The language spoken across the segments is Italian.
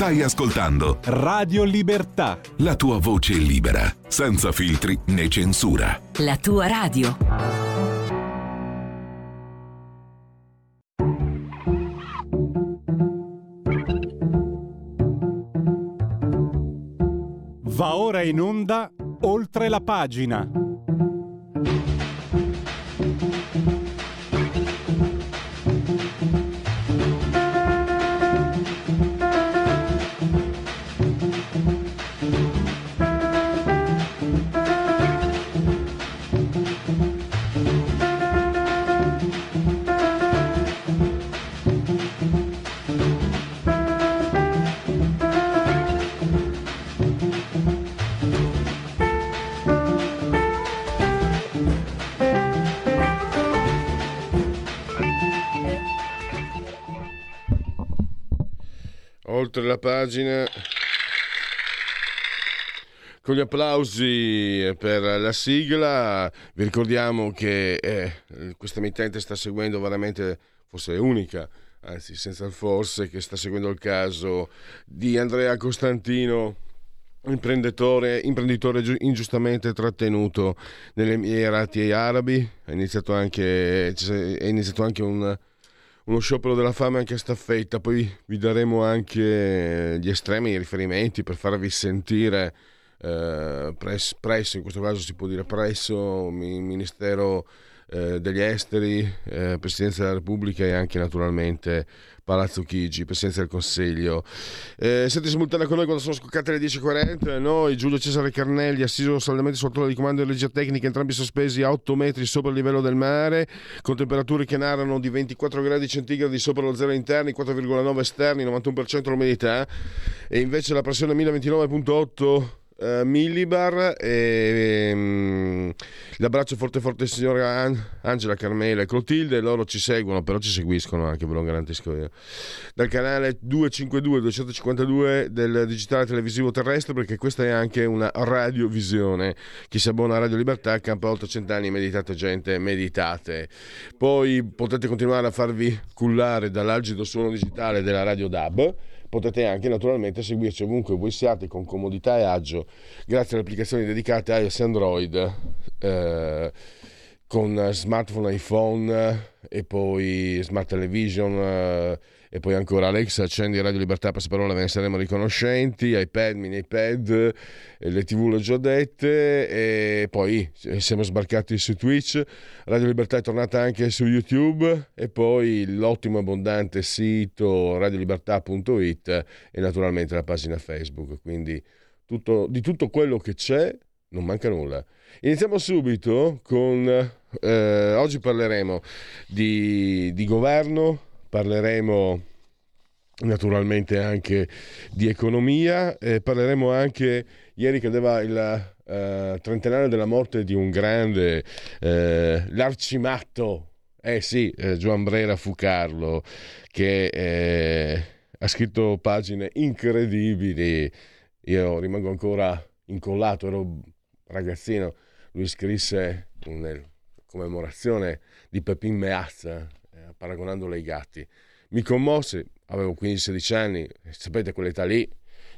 Stai ascoltando Radio Libertà. la tua voce libera, senza filtri né censura. La tua radio. Va ora in onda oltre la pagina. Oltre la pagina con gli applausi per la sigla, vi ricordiamo che eh, questa emittente sta seguendo veramente, forse è unica, anzi senza il forse, che sta seguendo il caso di Andrea Costantino, imprenditore, imprenditore giu- ingiustamente trattenuto negli Emirati Arabi. È iniziato anche, è iniziato anche un, uno sciopero della fame anche a staffetta, poi vi daremo anche gli estremi riferimenti per farvi sentire eh, pres- presso, in questo caso si può dire presso, mi- Ministero eh, degli Esteri, eh, Presidenza della Repubblica e anche naturalmente Palazzo Chigi, Presidenza del Consiglio. Eh, siete simultanei con noi quando sono scoccate le 10.40, noi Giulio Cesare Carnelli, assiso saldamente sul trono di comando di regia tecnica, entrambi sospesi a 8 metri sopra il livello del mare, con temperature che narrano di 24 gradi centigradi sopra lo zero interni, 4,9 esterni, 91% l'umidità, e invece la pressione 1029.8 eh, millibar e ehm, l'abbraccio forte forte signora An- Angela Carmela e Clotilde. Loro ci seguono però ci seguiscono anche ve lo garantisco io. Dal canale 252 252 del digitale televisivo terrestre perché questa è anche una radiovisione. Chi si abbona a Radio Libertà campa oltre cent'anni meditate gente meditate. Poi potete continuare a farvi cullare dall'algido suono digitale della Radio DAB potete anche naturalmente seguirci ovunque voi siate con comodità e agio grazie alle applicazioni dedicate a iOS e Android eh, con smartphone, iPhone e poi smart television eh, e poi ancora Alexa accendi Radio Libertà per parola ve ne saremo riconoscenti iPad, mini iPad eh, le tv le ho già dette e poi siamo sbarcati su Twitch Radio Libertà è tornata anche su YouTube e poi l'ottimo abbondante sito radiolibertà.it e naturalmente la pagina Facebook. Quindi tutto, di tutto quello che c'è non manca nulla. Iniziamo subito con eh, oggi parleremo di, di governo parleremo naturalmente anche di economia e parleremo anche ieri cadeva il eh, trentennale della morte di un grande eh, l'arcimatto eh sì eh, Brera fu Carlo che eh, ha scritto pagine incredibili. Io rimango ancora incollato ero ragazzino. Lui scrisse una commemorazione di Pepin Meazza. eh, paragonandolo ai gatti mi commosse, avevo 15-16 anni, sapete quell'età lì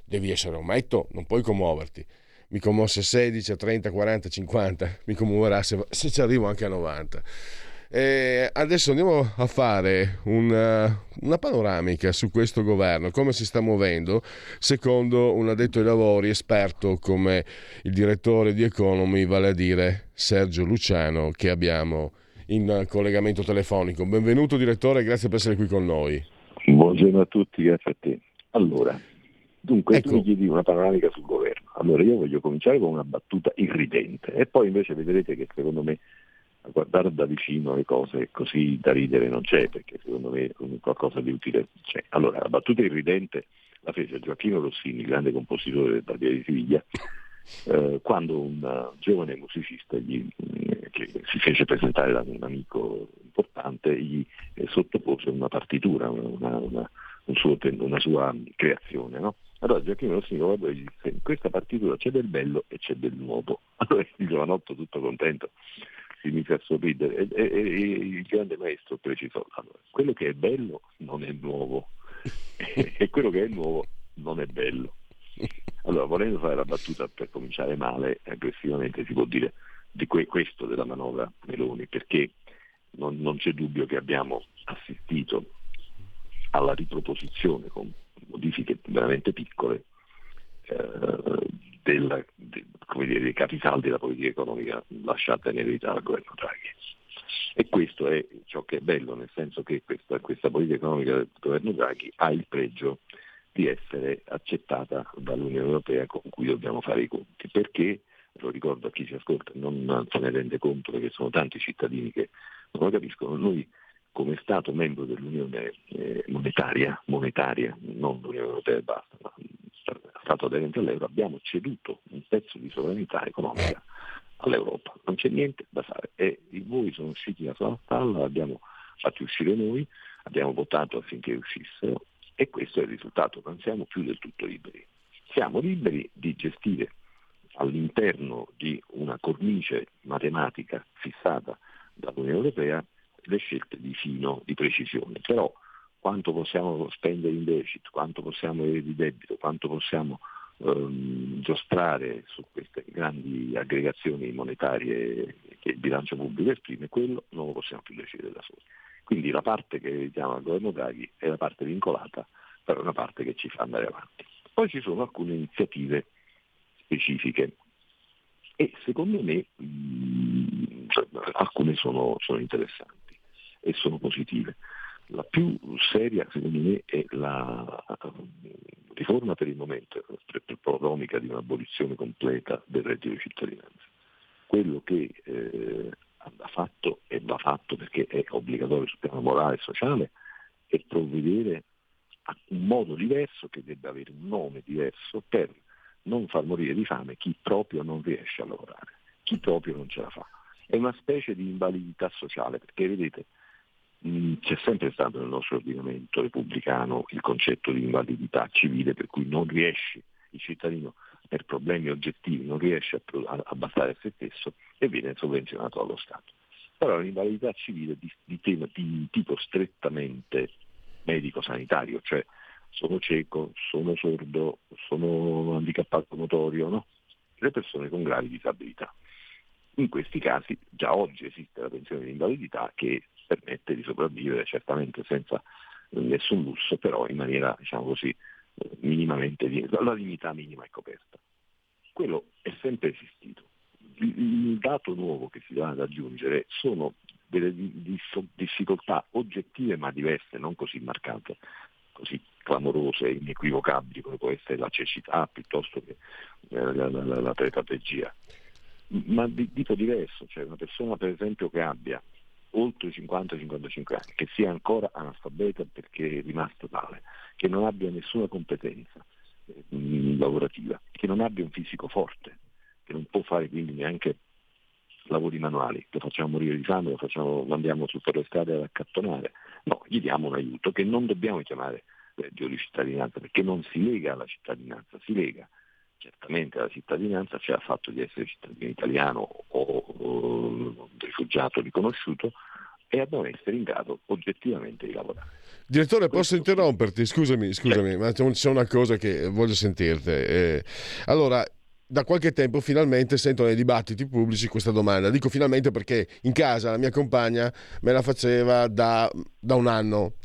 devi essere ometto, non puoi commuoverti. Mi commosse 16, 30, 40, 50, mi commuoverà se, se ci arrivo anche a 90. E adesso andiamo a fare una, una, panoramica su questo governo, come si sta muovendo, secondo un addetto ai lavori esperto come il direttore di Economy, vale a dire Sergio Luciano, che abbiamo in collegamento telefonico. Benvenuto direttore, grazie per essere qui con noi. Buongiorno a tutti, grazie a te. Allora, dunque ecco. tu mi chiedi una panoramica sul governo. Allora io voglio cominciare con una battuta irridente e poi invece vedrete che secondo me a guardare da vicino le cose così da ridere non c'è, perché secondo me qualcosa di utile c'è. Allora, la battuta irridente la fece Gioacchino Rossini, grande compositore del Barbiere di Siviglia, eh, quando un uh, giovane musicista gli, eh, che si fece presentare da un amico importante gli eh, sottopose una partitura, una, una, un suo, una sua creazione. No? Allora Giacchino Rossini guardò e gli disse in questa partitura c'è del bello e c'è del nuovo. Allora il giovanotto tutto contento si inizia a sorridere e, e, e il grande maestro precisò allora, quello che è bello non è nuovo e quello che è nuovo non è bello. Allora, volendo fare la battuta per cominciare male, aggressivamente si può dire di que- questo della manovra Meloni, perché non, non c'è dubbio che abbiamo assistito alla riproposizione con modifiche veramente piccole eh, della, de, dire, dei capisaldi della politica economica lasciata in eredità dal governo Draghi. E questo è ciò che è bello, nel senso che questa, questa politica economica del governo Draghi ha il pregio di essere accettata dall'Unione Europea con cui dobbiamo fare i conti, perché, lo ricordo a chi ci ascolta, non se ne rende conto perché sono tanti cittadini che non lo capiscono, noi come Stato membro dell'Unione eh, monetaria, monetaria, non l'Unione Europea e basta, ma Stato aderente all'euro, abbiamo ceduto un pezzo di sovranità economica all'Europa. Non c'è niente da fare e voi sono usciti da sua stalla, l'abbiamo fatti uscire noi, abbiamo votato affinché uscissero e questo è il risultato, non siamo più del tutto liberi. Siamo liberi di gestire all'interno di una cornice matematica fissata dall'Unione Europea le scelte di fino, di precisione, però quanto possiamo spendere in deficit, quanto possiamo avere di debito, quanto possiamo ehm, giostrare su queste grandi aggregazioni monetarie che il bilancio pubblico esprime, quello non lo possiamo più decidere da soli. Quindi la parte che vediamo al governo Draghi è la parte vincolata, però è una parte che ci fa andare avanti. Poi ci sono alcune iniziative specifiche e secondo me mh, mm, cioè, alcune sono, sono interessanti e sono positive. La più seria, secondo me, è la riforma per il momento prodromica di un'abolizione completa del reddito di cittadinanza. Quello che eh, va fatto e va fatto perché è obbligatorio sul piano morale e sociale è provvedere a un modo diverso che debba avere un nome diverso per non far morire di fame chi proprio non riesce a lavorare, chi proprio non ce la fa. È una specie di invalidità sociale perché vedete c'è sempre stato nel nostro ordinamento repubblicano il concetto di invalidità civile per cui non riesce il cittadino per problemi oggettivi non riesce a, a bastare se stesso e viene sovvenzionato dallo Stato. Però l'invalidità civile di, di, tema, di tipo strettamente medico-sanitario, cioè sono cieco, sono sordo, sono handicappato motorio, no? le persone con gravi disabilità. In questi casi già oggi esiste la pensione di invalidità che permette di sopravvivere certamente senza nessun lusso, però in maniera diciamo così minimamente la dignità minima è coperta. Quello è sempre esistito. Il dato nuovo che si va ad aggiungere sono delle difficoltà oggettive ma diverse, non così marcate, così clamorose e inequivocabili come può essere la cecità piuttosto che eh, la, la, la, la tetraplegia, ma di tipo diverso, cioè una persona per esempio che abbia oltre i 50-55 anni, che sia ancora analfabeta perché è rimasta tale, che non abbia nessuna competenza eh, lavorativa, che non abbia un fisico forte, che non può fare quindi neanche lavori manuali, lo facciamo morire di fame, lo, facciamo, lo andiamo su per le strade ad accattonare, no, gli diamo un aiuto che non dobbiamo chiamare reddito di cittadinanza perché non si lega alla cittadinanza, si lega certamente alla cittadinanza, cioè al fatto di essere cittadino italiano o, o rifugiato riconosciuto e a non essere in grado oggettivamente di lavorare. Direttore, posso interromperti? Scusami, scusami, ma c'è una cosa che voglio sentirti. Eh, allora, da qualche tempo finalmente sento nei dibattiti pubblici questa domanda. Dico finalmente perché in casa la mia compagna me la faceva da, da un anno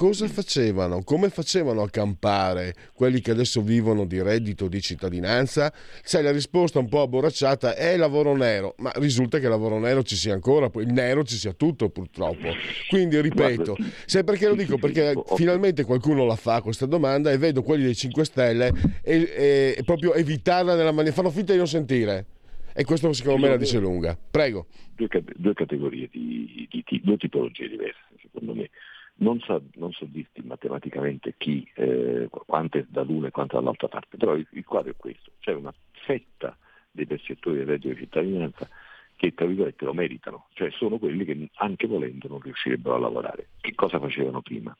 cosa facevano? Come facevano a campare quelli che adesso vivono di reddito di cittadinanza? Sai, la risposta un po' abborracciata è lavoro nero, ma risulta che lavoro nero ci sia ancora, il nero ci sia tutto purtroppo. Quindi ripeto, sai perché lo dico? Perché finalmente qualcuno la fa questa domanda e vedo quelli dei 5 Stelle e, e proprio evitarla nella maniera, fanno finta di non sentire. E questo secondo me la dice lunga. Prego. Due, due categorie di, di, di, due tipologie diverse, secondo me non so, non so dirti matematicamente chi, eh, quante dall'una e quante dall'altra parte, però il, il, quadro è questo, c'è una fetta dei percettori del reddito di cittadinanza che tra virgolette lo meritano, cioè sono quelli che anche volendo non riuscirebbero a lavorare. Che cosa facevano prima?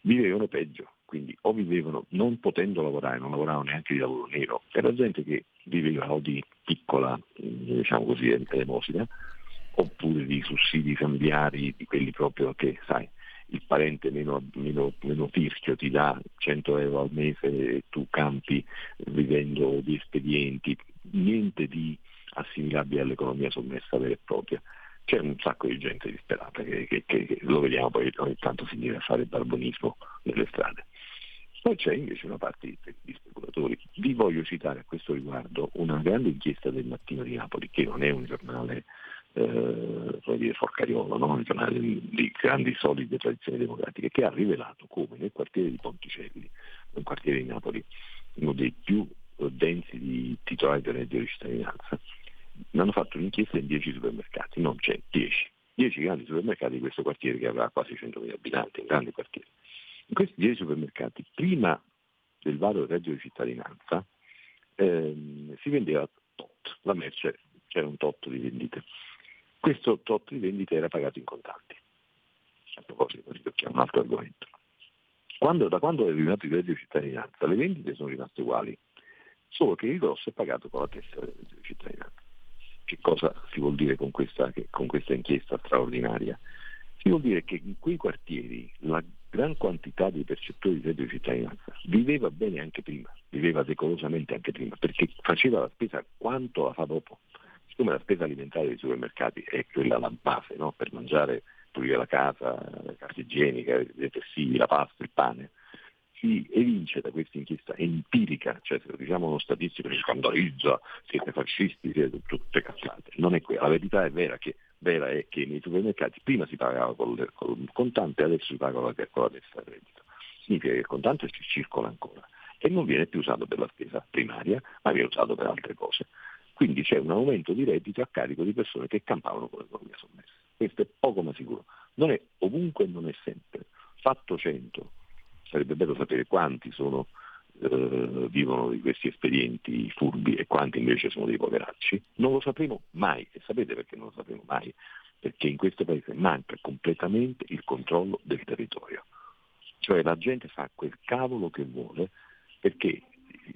Vivevano peggio, quindi o vivevano non potendo lavorare, non lavoravano neanche di lavoro nero, era gente che viveva o di piccola, diciamo così, elemosina, oppure di sussidi familiari, di quelli proprio che, sai, il parente meno, meno, meno firchio ti dà 100 euro al mese e tu campi vivendo di espedienti, niente di assimilabile all'economia sommessa vera e propria. C'è un sacco di gente disperata che, che, che lo vediamo poi ogni tanto finire a fare barbonismo nelle strade. Poi c'è invece una parte di, speculatori. Vi voglio citare a questo riguardo una grande inchiesta del Mattino di Napoli, che non è un giornale eh, forcariolo, no? un giornale di grandi solide tradizioni democratiche, che ha rivelato come nel quartiere di Ponticelli, un quartiere di Napoli, uno dei più eh, densi di titolari del reddito di cittadinanza, hanno fatto un'inchiesta in 10 supermercati, non c'è 10, 10 grandi supermercati di questo quartiere che avrà quasi 100.000 abitanti, un grande quartiere. In questi 10 supermercati, prima del varo del reddito di cittadinanza, ehm, si vendeva tot, la merce c'era un tot di vendite. Questo tot di vendite era pagato in contanti. A proposito, così tocchiamo un altro argomento. Quando, da quando è arrivato il reddito di cittadinanza, le vendite sono rimaste uguali, solo che il grosso è pagato con la testa del reddito di cittadinanza. Che cosa si vuol dire con questa, con questa inchiesta straordinaria? Si vuol dire che in quei quartieri la gran quantità di percettori di reddito di cittadinanza viveva bene anche prima, viveva decorosamente anche prima, perché faceva la spesa quanto la fa dopo. Siccome la spesa alimentare dei supermercati è quella la base no? per mangiare, pulire la casa, la carta igienica, i detersivi, la pasta, il pane, si evince da questa inchiesta empirica, cioè se lo diciamo uno statistico ci scandalizza, siete fascisti, siete tutte cazzate. Non è quella, la verità è vera, che, vera è che nei supermercati prima si pagava col, col contante, adesso si paga con la, con testa di reddito. Significa che il contante ci circola ancora e non viene più usato per la spesa primaria, ma viene usato per altre cose. Quindi c'è un aumento di reddito a carico di persone che campavano con l'economia sommessa. Questo è poco ma sicuro. Non è ovunque e non è sempre. Fatto 100, sarebbe bello sapere quanti sono, eh, vivono di questi espedienti furbi e quanti invece sono dei poveracci. Non lo sapremo mai, e sapete perché non lo sapremo mai? Perché in questo paese manca completamente il controllo del territorio. Cioè la gente fa quel cavolo che vuole perché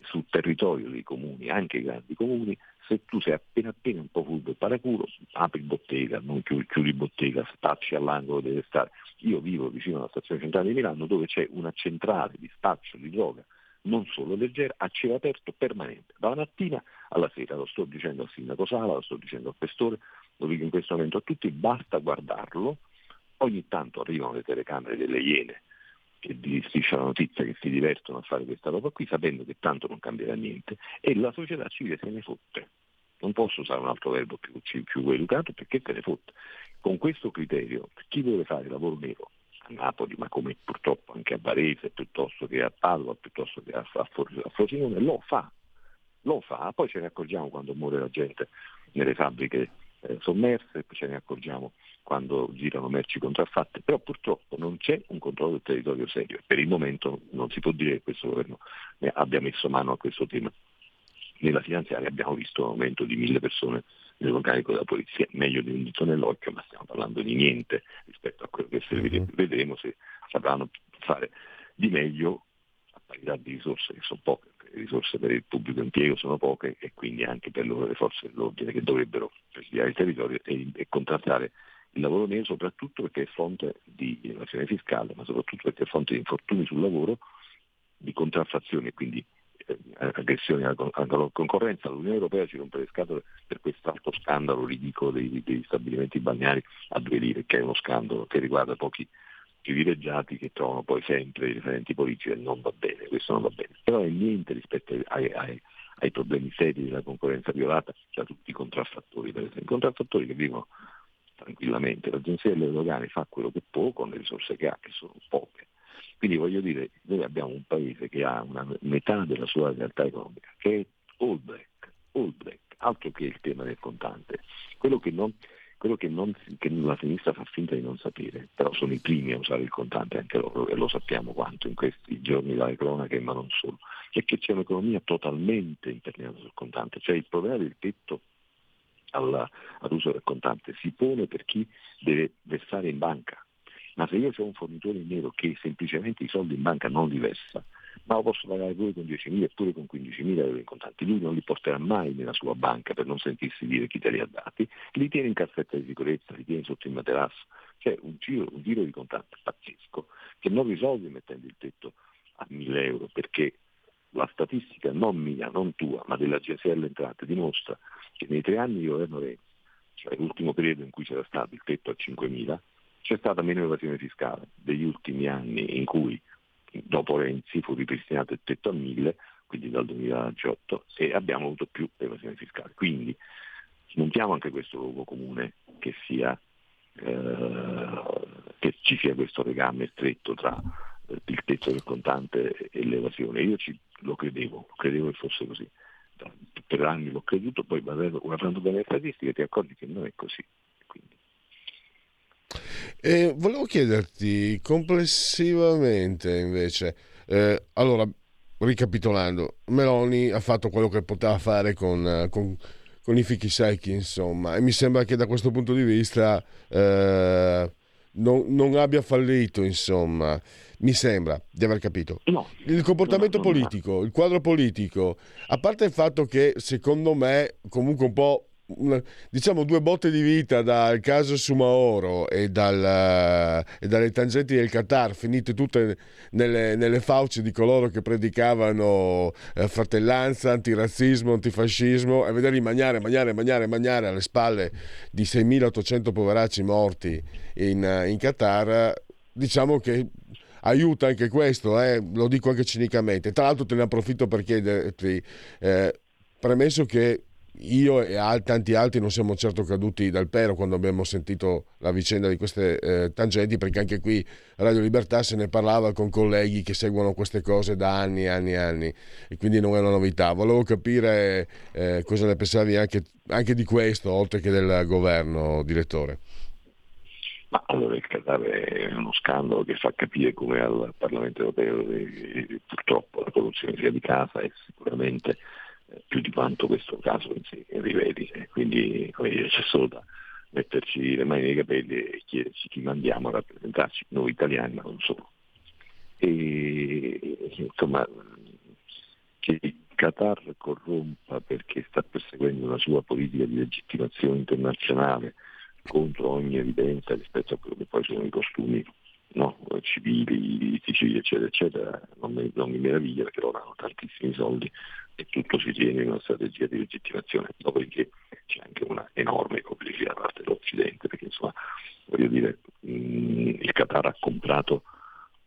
sul territorio dei comuni, anche i grandi comuni, se tu sei appena appena un po' furbo e paraculo, apri bottega, non chiudi, chiudi bottega, spacci all'angolo deve stare. Io vivo vicino alla stazione centrale di Milano dove c'è una centrale di spaccio di droga, non solo leggera, a cielo aperto permanente, dalla mattina alla sera, lo sto dicendo al sindaco Sala, lo sto dicendo al questore, lo dico in questo momento a tutti, basta guardarlo, ogni tanto arrivano le telecamere delle Iene che di la notizia che si divertono a fare questa roba qui sapendo che tanto non cambierà niente e la società civile se ne fotte. Non posso usare un altro verbo più, più educato perché se ne fotte. Con questo criterio chi vuole fare lavoro nero a Napoli, ma come purtroppo anche a Varese, piuttosto che a Padova, piuttosto che a, a Frosinone, lo fa. Lo fa, poi ce ne accorgiamo quando muore la gente nelle fabbriche eh, sommerse, ce ne accorgiamo quando girano merci contraffatte, però purtroppo non c'è un controllo del territorio serio e per il momento non si può dire che questo governo abbia messo mano a questo tema. Nella finanziaria abbiamo visto un aumento di mille persone nell'organico della polizia, meglio di un dito nell'occhio, ma stiamo parlando di niente rispetto a quello che servirà. Mhm. Vedremo se sapranno fare di meglio a parità di risorse che sono poche, le risorse per il pubblico impiego sono poche e quindi anche per loro le forze dell'ordine che dovrebbero presidiare il territorio e, e contrastare il lavoro nero soprattutto perché è fonte di evasione fiscale, ma soprattutto perché è fonte di infortuni sul lavoro, di contraffazione e quindi eh, aggressioni alla, alla, concorrenza. L'Unione Europea ci rompe le scatole per quest'altro scandalo ridicolo dei, degli stabilimenti balneari a due lire, che è uno scandalo che riguarda pochi privilegiati che trovano poi sempre i referenti politici e non va bene, questo non va bene. Però è niente rispetto ai, ai, ai problemi seri della concorrenza violata da tutti i contraffattori, per esempio. I contraffattori che vivono tranquillamente. L'agenzia delle dogane fa quello che può con le risorse che ha, che sono poche. Quindi voglio dire, noi abbiamo un paese che ha una metà della sua realtà economica, che è all black, all black, altro che il tema del contante. Quello che, non, quello che, non, che la sinistra fa finta di non sapere, però sono i primi a usare il contante anche loro e lo sappiamo quanto in questi giorni dalle cronache, ma non solo, è che c'è un'economia totalmente imperniata sul contante, cioè il problema del tetto alla, all'uso del contante si pone per chi deve versare in banca. Ma se io ho un fornitore in nero che semplicemente i soldi in banca non li versa, ma lo posso pagare pure con 10.000 e pure con 15.000 euro in contanti. Lui non li porterà mai nella sua banca per non sentirsi dire chi te li ha dati, li tiene in cassetta di sicurezza, li tiene sotto il materasso. C'è un giro, un giro di contanti pazzesco che non risolve mettendo il tetto a 1.000 euro perché la statistica non mia, non tua, ma dell'Agenzia delle Entrate dimostra che nei tre anni di governo Renzi, cioè l'ultimo periodo in cui c'era stato il tetto a 5.000, c'è stata meno evasione fiscale degli ultimi anni in cui dopo Renzi fu ripristinato il tetto a 1000, quindi dal 2018, e abbiamo avuto più evasione fiscale. Quindi smontiamo anche questo luogo comune che, sia, eh, che ci sia questo legame stretto tra eh, il tetto del contante e l'evasione. Io ci, lo credevo, credevo che fosse così. Per anni l'ho creduto, poi guardando bene le statistiche ti accorgi che non è così. E volevo chiederti complessivamente invece, eh, allora ricapitolando, Meloni ha fatto quello che poteva fare con, con, con i fichi secchi, insomma, e mi sembra che da questo punto di vista eh, non, non, abbia fallito, insomma. Mi sembra di aver capito. No, il comportamento no, no, politico, il quadro politico, a parte il fatto che secondo me comunque un po' diciamo due botte di vita dal caso Sumaoro e, dal, e dalle tangenti del Qatar finite tutte nelle, nelle fauci di coloro che predicavano eh, fratellanza, antirazzismo, antifascismo e vederli mangiare, mangiare, mangiare, mangiare alle spalle di 6.800 poveracci morti in, in Qatar diciamo che aiuta anche questo, eh? lo dico anche cinicamente. Tra l'altro te ne approfitto per chiederti, eh, premesso che io e tanti altri non siamo certo caduti dal pero quando abbiamo sentito la vicenda di queste eh, tangenti, perché anche qui Radio Libertà se ne parlava con colleghi che seguono queste cose da anni e anni e anni, e quindi non è una novità. Volevo capire eh, cosa ne pensavi anche, anche, di questo, oltre che del governo, direttore. Ma allora il Qatar è uno scandalo che fa capire come al Parlamento europeo e, purtroppo la corruzione sia di casa e sicuramente più di quanto questo caso sé riveli. Quindi dire, c'è solo da metterci le mani nei capelli e chiederci chi mandiamo a rappresentarci, noi italiani, ma non solo. E insomma, che il Qatar corrompa perché sta perseguendo una sua politica di legittimazione internazionale contro ogni evidenza rispetto a quello che poi sono i costumi no, civili, civili, eccetera, eccetera, non mi, non mi meraviglia perché loro hanno tantissimi soldi e tutto si tiene in una strategia di legittimazione, dopodiché c'è anche una enorme complicità da parte dell'Occidente, perché insomma, voglio dire, mh, mm, il Qatar ha comprato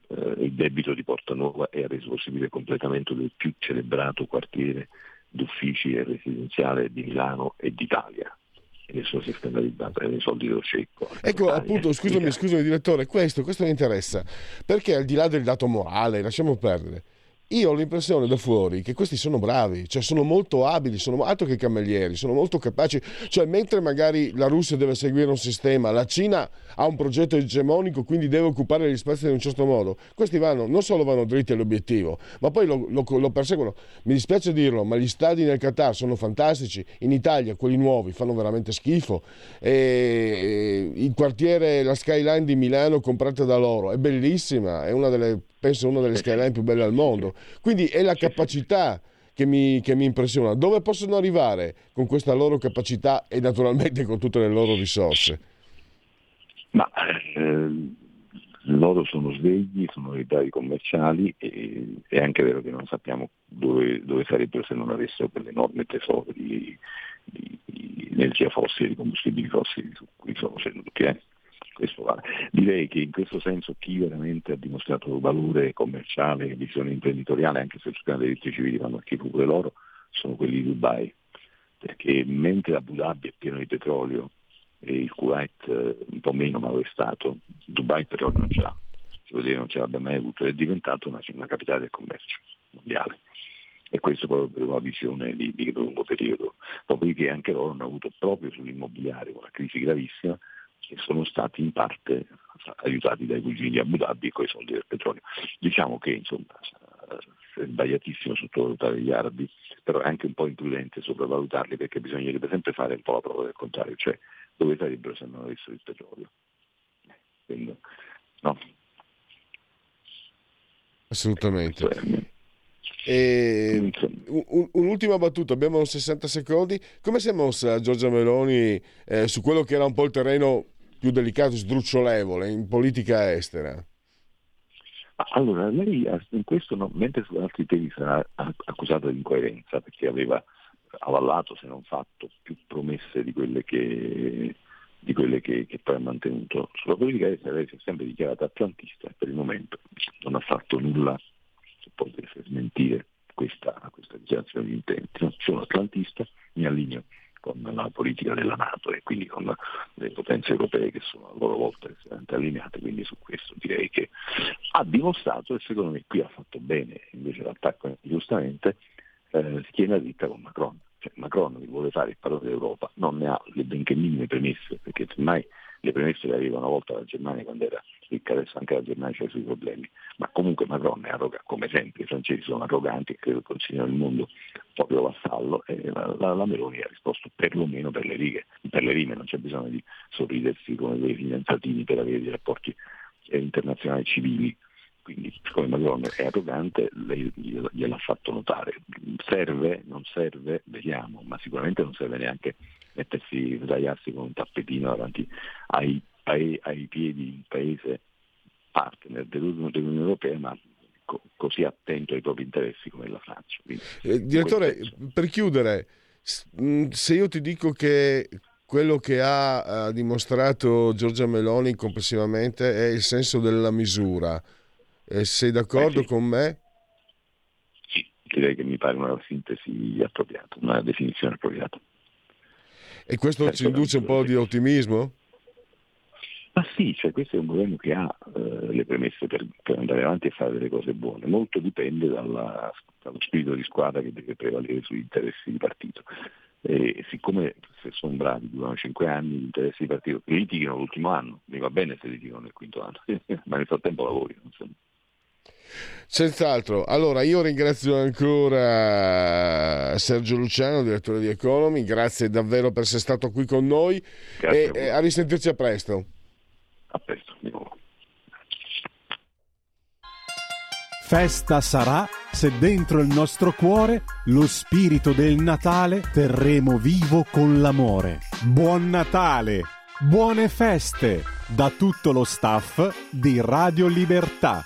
eh, il debito di Porta Nuova e ha reso possibile il completamento del più celebrato quartiere d'uffici e residenziale di Milano e d'Italia. E nessuno si è scandalizzato, erano i soldi dello cecco. Ecco, appunto, scusami, scusami direttore, questo, questo mi interessa, perché al di là del dato morale, lasciamo perdere, io ho l'impressione da fuori che questi sono bravi, cioè sono molto abili, sono altro che cammellieri, sono molto capaci, cioè mentre magari la Russia deve seguire un sistema, la Cina ha un progetto egemonico, quindi deve occupare gli spazi in un certo modo, questi vanno, non solo vanno dritti all'obiettivo, ma poi lo, lo, lo perseguono. Mi dispiace dirlo, ma gli stadi nel Qatar sono fantastici, in Italia quelli nuovi fanno veramente schifo, e, il quartiere, la skyline di Milano comprata da loro è bellissima, è una delle penso una delle skyline più belle al mondo. Quindi è la capacità che mi, che mi impressiona. Dove possono arrivare con questa loro capacità e naturalmente con tutte le loro risorse? Ma eh, loro sono svegli, sono dati commerciali e è anche vero che non sappiamo dove, dove sarebbero se non avessero quell'enorme tesoro di, di, di energia fossile, di combustibili fossili su cui sono seduti. Eh? Questo vale. Direi che in questo senso chi veramente ha dimostrato valore commerciale e visione imprenditoriale, anche se i diritti civili vanno a schifo pure loro, sono quelli di Dubai. Perché mentre Abu Dhabi è pieno di petrolio e il Kuwait eh, un po' meno ma lo è stato, Dubai petrolio non ce l'ha, si vuol dire non ce l'abbia mai avuto, è diventato una, una capitale del commercio mondiale e questo proprio per una visione di, di lungo periodo. Dopodiché anche loro hanno avuto proprio sull'immobiliare una crisi gravissima che sono stati in parte aiutati dai cugini di Abu Dhabi con i soldi del petrolio. Diciamo che insomma è sbagliatissimo sottovalutare gli arabi, però è anche un po' imprudente sopravvalutarli perché bisognerebbe sempre fare un po' la prova del contrario, cioè dove sarebbero se non avessero il petrolio. Quindi, no. Assolutamente. E, un, un'ultima battuta, abbiamo 60 secondi. Come si è mossa Giorgia Meloni eh, su quello che era un po' il terreno più delicato, sdrucciolevole in politica estera? Allora, lei in questo, mentre su altri temi sarà accusata di incoerenza perché aveva avallato, se non fatto, più promesse di quelle che, di quelle che, che poi ha mantenuto. Sulla politica estera lei si è sempre dichiarata atlantista e per il momento non ha fatto nulla che potesse smentire questa, questa dichiarazione di intenti. No, sono atlantista, mi allineo con la politica della Nato e quindi con le potenze europee che sono a loro volta estremamente allineate, quindi su questo direi che ha dimostrato e secondo me qui ha fatto bene, invece l'attacco giustamente, eh, tiene dritta con Macron. Cioè, Macron che vuole fare il padrone d'Europa non ne ha le benché minime premesse, perché semmai le premesse le aveva una volta la Germania quando era ricca, adesso anche la Germania c'ha i suoi problemi, ma comunque Macron è arrogante, come sempre i francesi sono arroganti e credo consigliano il mondo proprio vassallo e la, la, la, Meloni ha risposto perlomeno per le righe, per le rime non c'è bisogno di sorridersi come dei fidanzatini per avere dei rapporti eh, internazionali civili quindi siccome Macron è arrogante lei gliel'ha fatto notare. Serve, non serve, vediamo, ma sicuramente non serve neanche mettersi, sdraiarsi con un tappetino davanti ai, ai, ai piedi di un paese partner dell'Unione Europea, ma co- così attento ai propri interessi come la Francia. Quindi, eh, direttore, per chiudere, mm, se io ti dico che quello che ha, ha dimostrato Giorgia Meloni complessivamente è il senso della misura, eh, sei d'accordo sì. con me? Sì, direi che mi pare una sintesi appropriata, una definizione appropriata. E questo ci induce un po' di ottimismo? Ma sì, cioè questo è un governo che ha eh, le premesse per, per, andare avanti e fare delle cose buone. Molto dipende dalla, dallo spirito di squadra che deve prevalere sugli interessi di partito. E siccome se sono bravi, durano cinque anni, gli interessi di partito litigano l'ultimo anno, mi va bene se litigano nel quinto anno, ma nel frattempo lavori. Insomma. Senz'altro, allora io ringrazio ancora Sergio Luciano, direttore di Economy, grazie davvero per essere stato qui con noi grazie e a, a risentirci a presto. A presto, di nuovo. Festa sarà se dentro il nostro cuore lo spirito del Natale terremo vivo con l'amore. Buon Natale! Buone feste da tutto lo staff di Radio Libertà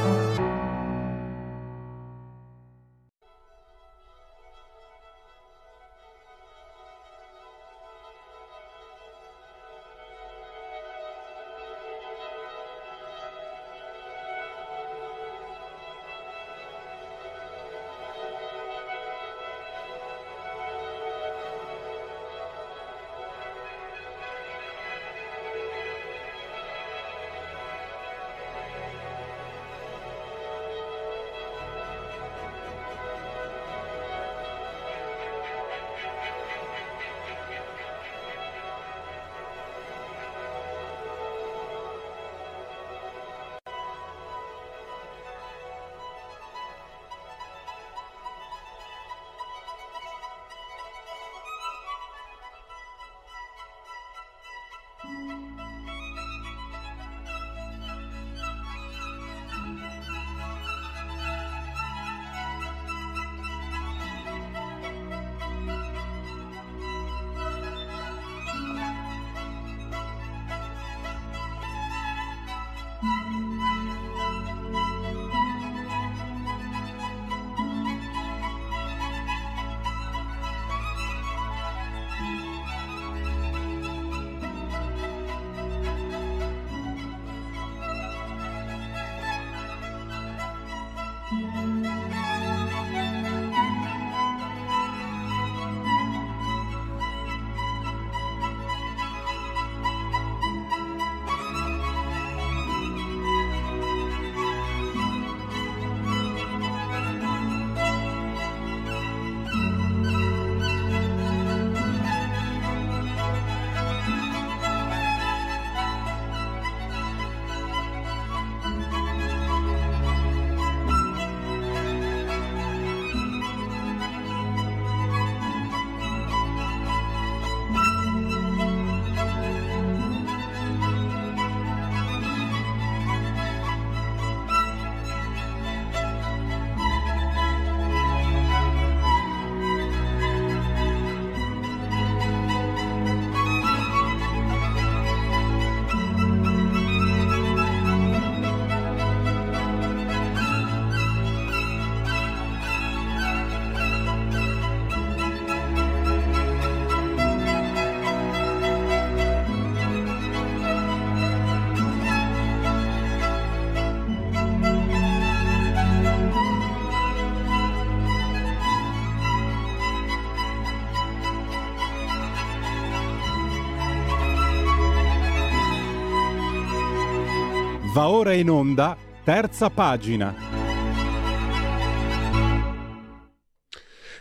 Va ora in onda, terza pagina.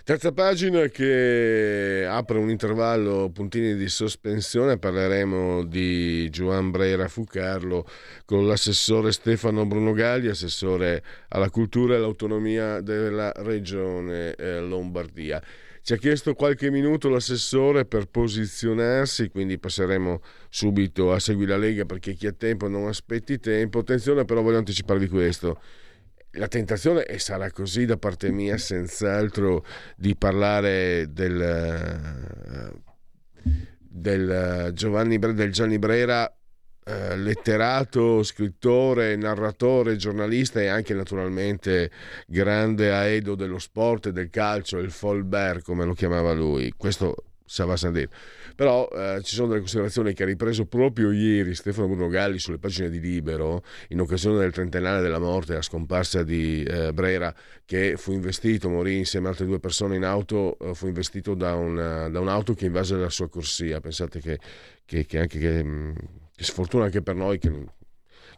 Terza pagina che apre un intervallo puntini di sospensione, parleremo di Juan Breira Fucarlo con l'assessore Stefano Bruno Galli, assessore alla cultura e all'autonomia della regione eh, Lombardia. Ci ha chiesto qualche minuto l'assessore per posizionarsi, quindi passeremo subito a seguire la Lega perché chi ha tempo non aspetti tempo. Attenzione però voglio anticiparvi questo. La tentazione, e sarà così da parte mia, senz'altro, di parlare del, del Giovanni del Gianni Brera eh, letterato, scrittore, narratore, giornalista e anche naturalmente grande aedo dello sport e del calcio, il Folbert come lo chiamava lui. Questo Sava Sandir. Però eh, ci sono delle considerazioni che ha ripreso proprio ieri Stefano Bruno Galli sulle pagine di Libero in occasione del trentennale della morte, la scomparsa di eh, Brera, che fu investito, morì insieme a altre due persone in auto, eh, fu investito da, una, da, un'auto che invase la sua corsia. Pensate che, che, che anche che, mm, che sfortuna anche per noi che,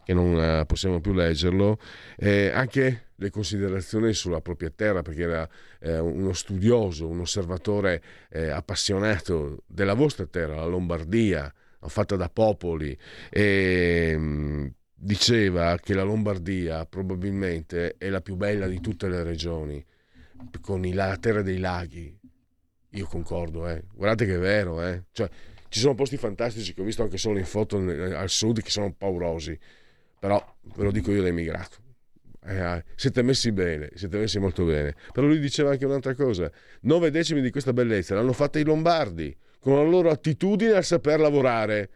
che non uh, possiamo più leggerlo, eh, anche le considerazioni sulla propria terra, perché era eh, uno studioso, un osservatore eh, appassionato della vostra terra, la Lombardia, fatta da popoli, e mh, mm, diceva che la Lombardia probabilmente è la più bella di tutte le regioni, con la terra dei laghi. Io concordo, eh. guardate che è vero, eh. cioè, ci sono posti fantastici che ho visto anche solo in foto al sud che sono paurosi, però ve lo dico io da immigrato. Eh, siete messi bene, siete messi molto bene. Però lui diceva anche un'altra cosa: nove decimi di questa bellezza l'hanno fatta i Lombardi con la loro attitudine a saper lavorare.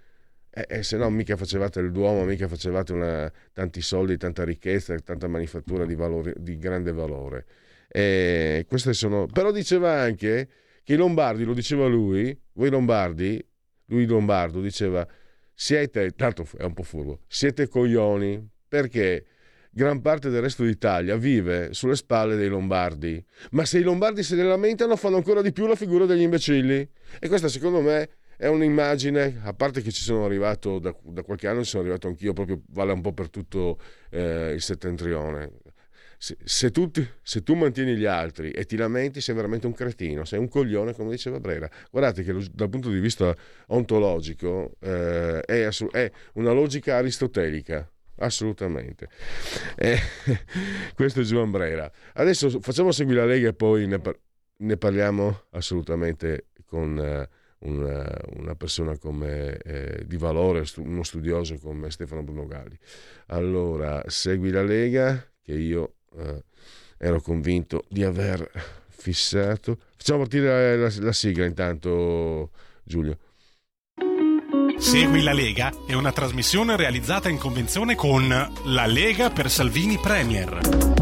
E eh, eh, se no, mica facevate il Duomo, mica facevate una, tanti soldi, tanta ricchezza, tanta manifattura di, valore, di grande valore. E queste sono... Però diceva anche che i Lombardi, lo diceva lui, voi Lombardi, lui Lombardo diceva siete, tanto è un po' furbo, siete coglioni perché gran parte del resto d'Italia vive sulle spalle dei lombardi, ma se i lombardi se ne lamentano fanno ancora di più la figura degli imbecilli. E questa secondo me è un'immagine, a parte che ci sono arrivato da, da qualche anno, ci sono arrivato anch'io, proprio vale un po' per tutto eh, il settentrione se, tu, se, tu, mantieni gli altri e ti lamenti sei veramente un cretino, sei un coglione come diceva Brera. Guardate che lo, dal punto di vista ontologico eh, è, assu- è, una logica aristotelica. Assolutamente. Eh, questo è Giovanni Brera. Adesso facciamo seguire la Lega e poi ne, par- ne parliamo assolutamente con eh, una, una, persona come, eh, di valore, uno studioso come Stefano Bruno Galli. Allora, segui la Lega che io eh, ero convinto di aver fissato. Facciamo partire la, la sigla intanto, Giulio. Segui la Lega è una trasmissione realizzata in convenzione con La Lega per Salvini Premier.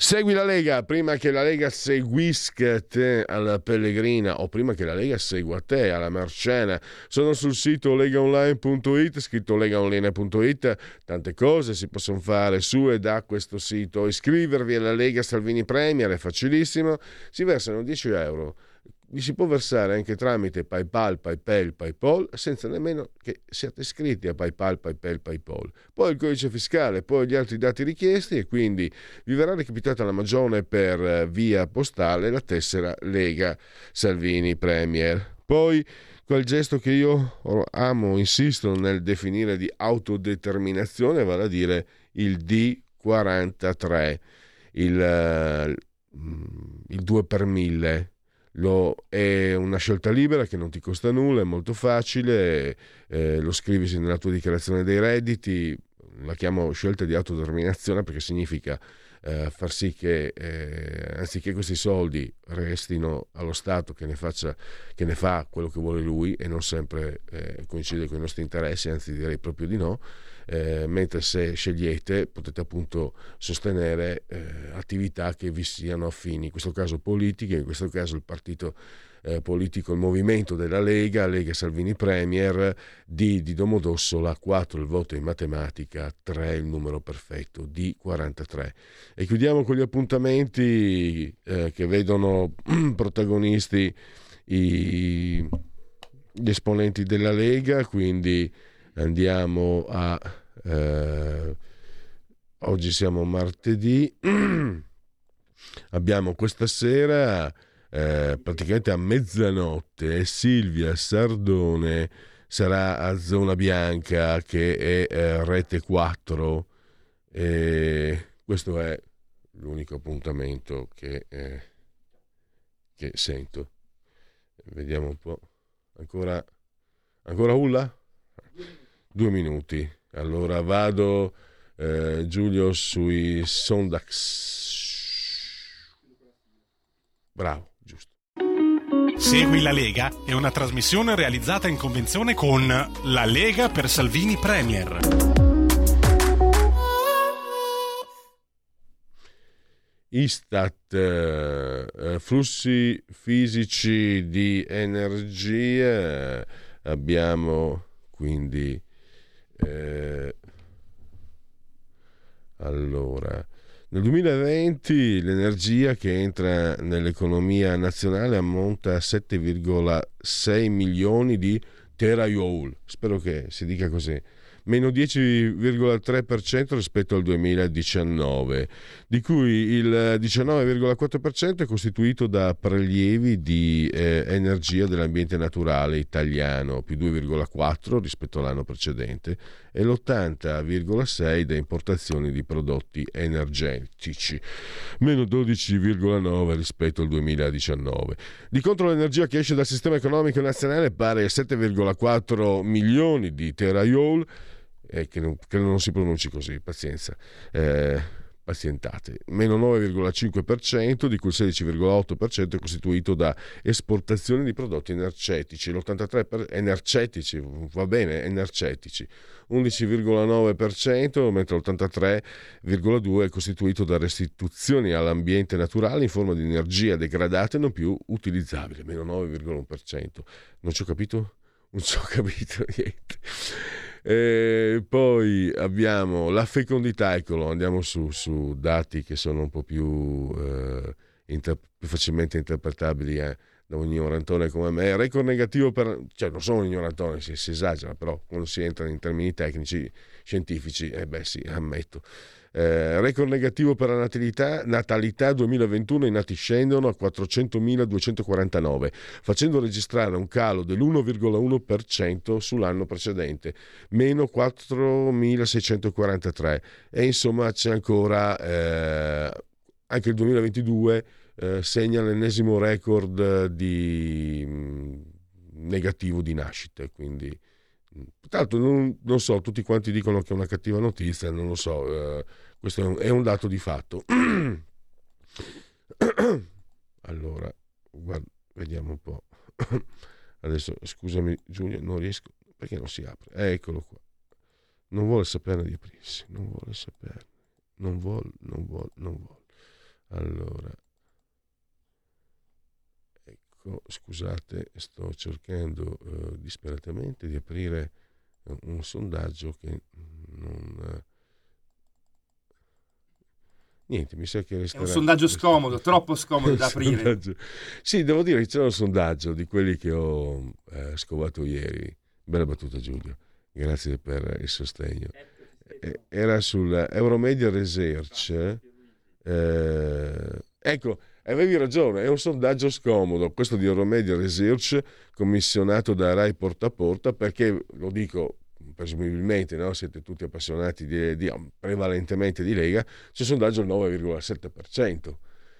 Segui la Lega prima che la Lega seguisca te alla Pellegrina o prima che la Lega segua te alla Marcena. Sono sul sito legaonline.it, scritto legaonline.it. Tante cose si possono fare su e da questo sito. Iscrivervi alla Lega Salvini Premier è facilissimo. Si versano 10 euro vi si può versare anche tramite PayPal, PayPal, PayPal, senza nemmeno che siate iscritti a PayPal, PayPal, PayPal. Poi il codice fiscale, poi gli altri dati richiesti e quindi vi verrà recapitata la magione per eh, via postale la tessera Lega Salvini Premier. Poi quel gesto che io amo, insisto nel definire di autodeterminazione, vale a dire il D43, il, eh, il 2 per 1000 lo, è una scelta libera che non ti costa nulla, è molto facile, eh, lo scrivi nella tua dichiarazione dei redditi, la chiamo scelta di autodeterminazione perché significa eh, far sì che eh, anziché questi soldi restino allo Stato che ne, faccia, che ne fa quello che vuole lui e non sempre eh, coincide con i nostri interessi, anzi direi proprio di no, eh, mentre se scegliete potete appunto sostenere eh, attività che vi siano affini, in questo caso politiche, in questo caso il partito eh, politico, il movimento della Lega, Lega Salvini Premier, D di Domodossola, 4 il voto in matematica, 3 il numero perfetto, D43. E chiudiamo con gli appuntamenti eh, che vedono protagonisti i, gli esponenti della Lega, quindi Andiamo a... Eh, oggi siamo martedì. Abbiamo questa sera, eh, praticamente a mezzanotte, Silvia Sardone sarà a Zona Bianca che è eh, Rete 4 e questo è l'unico appuntamento che, eh, che sento. Vediamo un po'. Ancora, ancora Ulla? Due minuti. Allora vado eh, Giulio sui Sondax. Bravo, giusto. Segui la Lega è una trasmissione realizzata in convenzione con La Lega per Salvini Premier. Istat, eh, flussi fisici di energia, abbiamo quindi eh, allora nel 2020 l'energia che entra nell'economia nazionale ammonta a 7,6 milioni di terajoule, spero che si dica così, meno 10,3% rispetto al 2019, di cui il 19,4% è costituito da prelievi di eh, energia dell'ambiente naturale italiano, più 2,4% rispetto all'anno precedente, e l'80,6% da importazioni di prodotti energetici, meno 12,9% rispetto al 2019. Di contro l'energia che esce dal sistema economico nazionale pare a 7,4 milioni di terajoule, eh, che, non, che, non, si pronunci così, pazienza. Eh, pazientate, meno 9,5%, di cui il 16,8% è costituito da esportazione di prodotti energetici, l'83% per, energetici, va bene, energetici, 11,9%, mentre l'83,2% è costituito da restituzioni all'ambiente naturale in forma di energia degradata e non più utilizzabile, meno 9,1%. Non ci ho capito? Non ci ho capito niente. E poi abbiamo la fecondità, eccolo, andiamo su, su dati che sono un po' più, eh, inter- più facilmente interpretabili eh, da un ignorantone come me. Record negativo per... cioè non sono un ignorantone, si, si esagera, però quando si entra in termini tecnici, scientifici, eh beh sì, ammetto. Eh, record negativo per la natalità, natalità 2021 i nati scendono a 400.249, facendo registrare un calo dell'1,1% sull'anno precedente, meno 4.643. E insomma c'è ancora eh, anche il 2022 eh, segna l'ennesimo record di mh, mm, negativo di nascite, quindi l'altro non, non, so, tutti quanti dicono che è una cattiva notizia, non lo so, eh, questo è un, è un, dato di fatto. allora, guarda, vediamo un po'. Adesso, scusami Giulia, non riesco, perché non si apre? Eh, eccolo qua. Non vuole saperne di aprirsi, non vuole saperne. Non vuole, non vuole, non vuole. Allora, ecco, scusate, sto cercando eh, disperatamente di aprire un sondaggio che non... Eh, niente, mi sa che resterà... È un sondaggio scomodo, troppo scomodo da aprire. Sondaggio. Sì, devo dire che c'è un sondaggio di quelli che ho eh, scovato ieri. Bella battuta Giulio, grazie per il sostegno. Eh, era sul Euromedia Research. Eh, ecco, avevi ragione, è un sondaggio scomodo, questo di Euromedia Research, commissionato da Rai Porta a Porta, perché, lo dico presumibilmente, no? siete tutti appassionati di, di, prevalentemente di Lega, c'è sondaggio al 9,7%.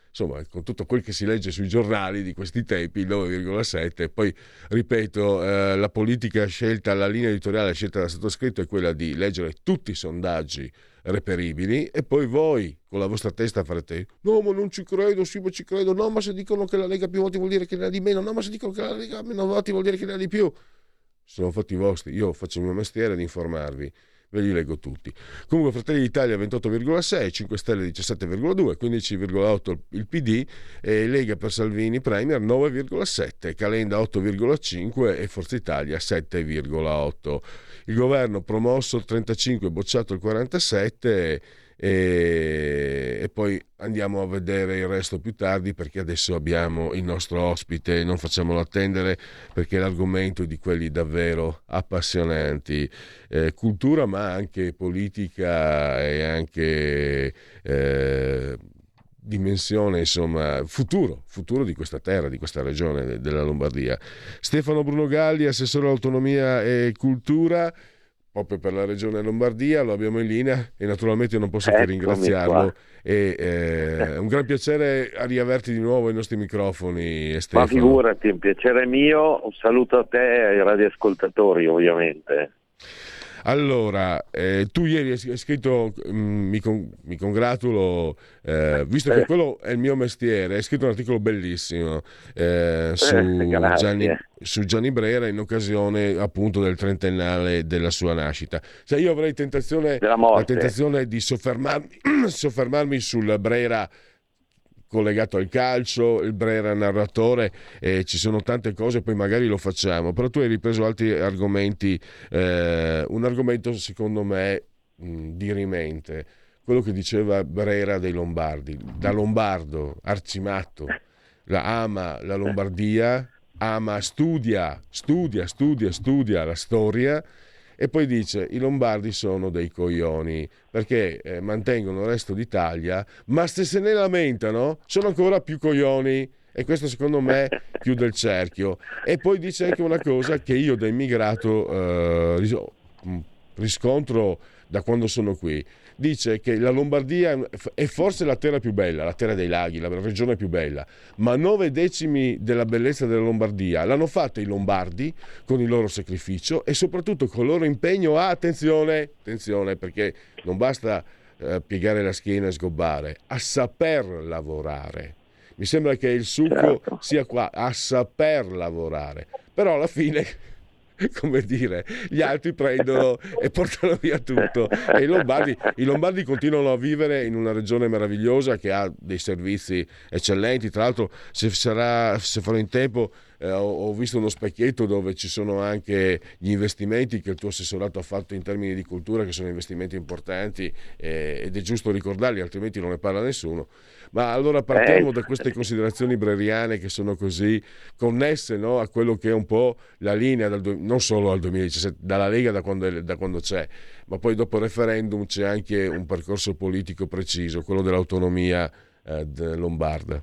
Insomma, con tutto quel che si legge sui giornali di questi tempi, il 9,7%. Poi, ripeto, eh, la politica scelta, la linea editoriale scelta da sottoscritto è quella di leggere tutti i sondaggi reperibili e poi voi con la vostra testa farete no ma non ci credo, sì ma ci credo, no ma se dicono che la Lega più voti vuol dire che ne ha di meno, no ma se dicono che la Lega meno voti vuol dire che ne ha di più. Sono fatti vostri, io faccio il mio mestiere di informarvi ve li leggo tutti. Comunque Fratelli d'Italia 28,6, 5 Stelle 17,2, 15,8 il PD e Lega per Salvini Premier 9,7, Calenda 8,5 e Forza Italia 7,8. Il governo promosso il 35, bocciato il 47 e, e, poi andiamo a vedere il resto più tardi perché adesso abbiamo il nostro ospite, non facciamolo attendere perché l'argomento è di quelli davvero appassionanti, eh, cultura ma anche politica e anche eh, dimensione, insomma, futuro, futuro di questa terra, di questa regione della Lombardia. Stefano Bruno Galli, assessore all'autonomia e cultura proprio per la regione Lombardia, lo abbiamo in linea e naturalmente non posso che ringraziarlo. E, eh, è un gran piacere riaverti di nuovo ai nostri microfoni, Stefano. Ma figurati, un piacere mio, un saluto a te e ai radioascoltatori ovviamente. Allora, eh, tu ieri hai scritto, mh, mm, mi, con, mi, congratulo, eh, visto che quello è il mio mestiere, hai scritto un articolo bellissimo eh, su, eh, Gianni, su, Gianni, Brera in occasione appunto del trentennale della sua nascita. Cioè io avrei tentazione, la tentazione di soffermarmi, soffermarmi sul Brera collegato al calcio, il Brera narratore, eh, ci sono tante cose, poi magari lo facciamo, però tu hai ripreso altri argomenti, eh, un argomento secondo me mh, dirimente, quello che diceva Brera dei Lombardi, da Lombardo, arcimatto, la ama la Lombardia, ama, studia, studia, studia, studia la storia e poi dice i lombardi sono dei coglioni perché eh, mantengono il resto d'Italia, ma se se ne lamentano sono ancora più coglioni e questo secondo me chiude il cerchio. E poi dice anche una cosa che io da immigrato eh, riscontro da quando sono qui dice che la Lombardia è forse la terra più bella, la terra dei laghi, la regione più bella, ma nove decimi della bellezza della Lombardia l'hanno fatta i lombardi con il loro sacrificio e soprattutto con il loro impegno a, attenzione, attenzione perché non basta eh, piegare la schiena e sgobbare, a saper lavorare. Mi sembra che il succo certo. sia qua, a saper lavorare. Però alla fine come dire, gli altri prendono e portano via tutto. E i Lombardi, i Lombardi, continuano a vivere in una regione meravigliosa che ha dei servizi eccellenti. Tra l'altro, se, sarà, se farò in tempo, eh, ho, visto uno specchietto dove ci sono anche gli investimenti che il tuo assessorato ha fatto in termini di cultura, che sono investimenti importanti eh, ed è giusto ricordarli, altrimenti non ne parla nessuno. Ma allora partiamo eh. da queste considerazioni breriane che sono così connesse no, a quello che è un po' la linea, dal, non solo al 2017, dalla Lega da quando, da quando c'è, ma poi dopo il referendum c'è anche un percorso politico preciso, quello dell'autonomia eh, lombarda.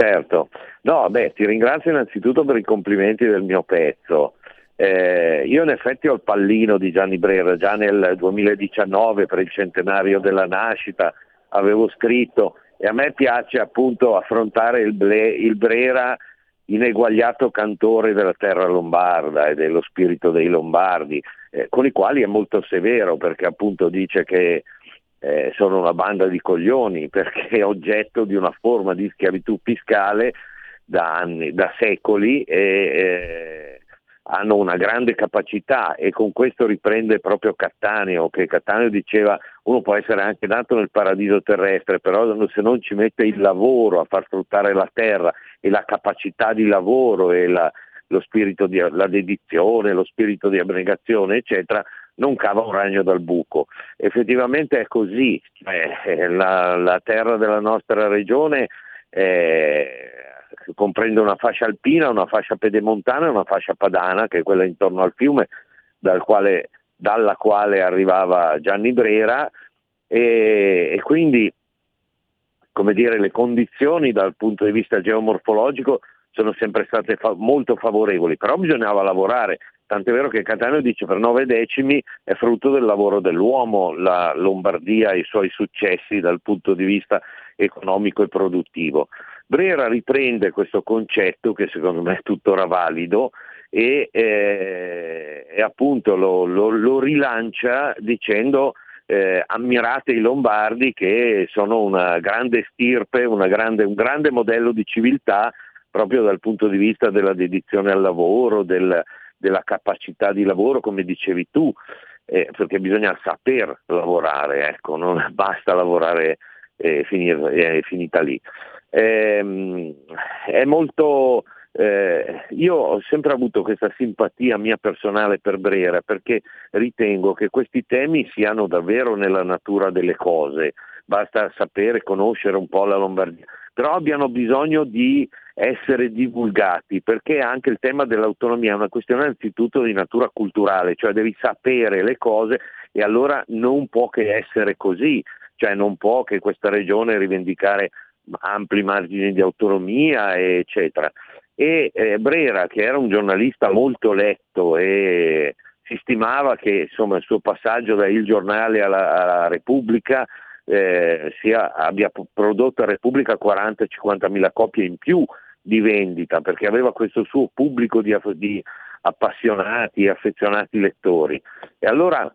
Certo, no, beh, ti ringrazio innanzitutto per i complimenti del mio pezzo. Eh, io in effetti ho il pallino di Gianni Brera, già nel 2019 per il centenario della nascita avevo scritto e a me piace appunto affrontare il, Ble, il Brera ineguagliato cantore della terra lombarda e dello spirito dei lombardi, eh, con i quali è molto severo perché appunto dice che eh, sono una banda di coglioni perché è oggetto di una forma di schiavitù fiscale da anni, da secoli e eh, hanno una grande capacità e con questo riprende proprio Cattaneo, che Cattaneo diceva uno può essere anche nato nel paradiso terrestre, però se non ci mette il lavoro a far sfruttare la terra e la capacità di lavoro e la, lo spirito di la dedizione, lo spirito di abnegazione, eccetera, non cava un ragno dal buco. Effettivamente è così, eh, la, la, terra della nostra regione eh, comprende una fascia alpina, una fascia pedemontana e una fascia padana, che è quella intorno al fiume, dal quale, dalla quale arrivava Gianni Brera, e, e quindi come dire, le condizioni dal punto di vista geomorfologico sono sempre state fa- molto favorevoli, però bisognava lavorare, tant'è vero che Catania dice per nove decimi è frutto del lavoro dell'uomo, la Lombardia e i suoi successi dal punto di vista economico e produttivo. Brera riprende questo concetto che secondo me è tuttora valido e, eh, e appunto lo, lo, lo, rilancia dicendo eh, ammirate i lombardi che sono una grande stirpe, una grande, un grande modello di civiltà proprio dal punto di vista della dedizione al lavoro, del, della capacità di lavoro, come dicevi tu, eh, perché bisogna saper lavorare, ecco, non basta lavorare e finir, è finita lì. Eh, è molto eh, io ho sempre avuto questa simpatia mia personale per Brera perché ritengo che questi temi siano davvero nella natura delle cose, basta sapere, conoscere un po' la Lombardia, però abbiano bisogno di essere divulgati perché anche il tema dell'autonomia è una questione anzitutto di natura culturale, cioè devi sapere le cose e allora non può che essere così, cioè non può che questa regione rivendicare ampli margini di autonomia, eccetera. E eh, Brera, che era un giornalista molto letto e si stimava che insomma, il suo passaggio da Il Giornale alla, alla Repubblica eh, sia, abbia prodotto a Repubblica 40-50 mila copie in più di vendita, perché aveva questo suo pubblico di, di appassionati e affezionati lettori. E allora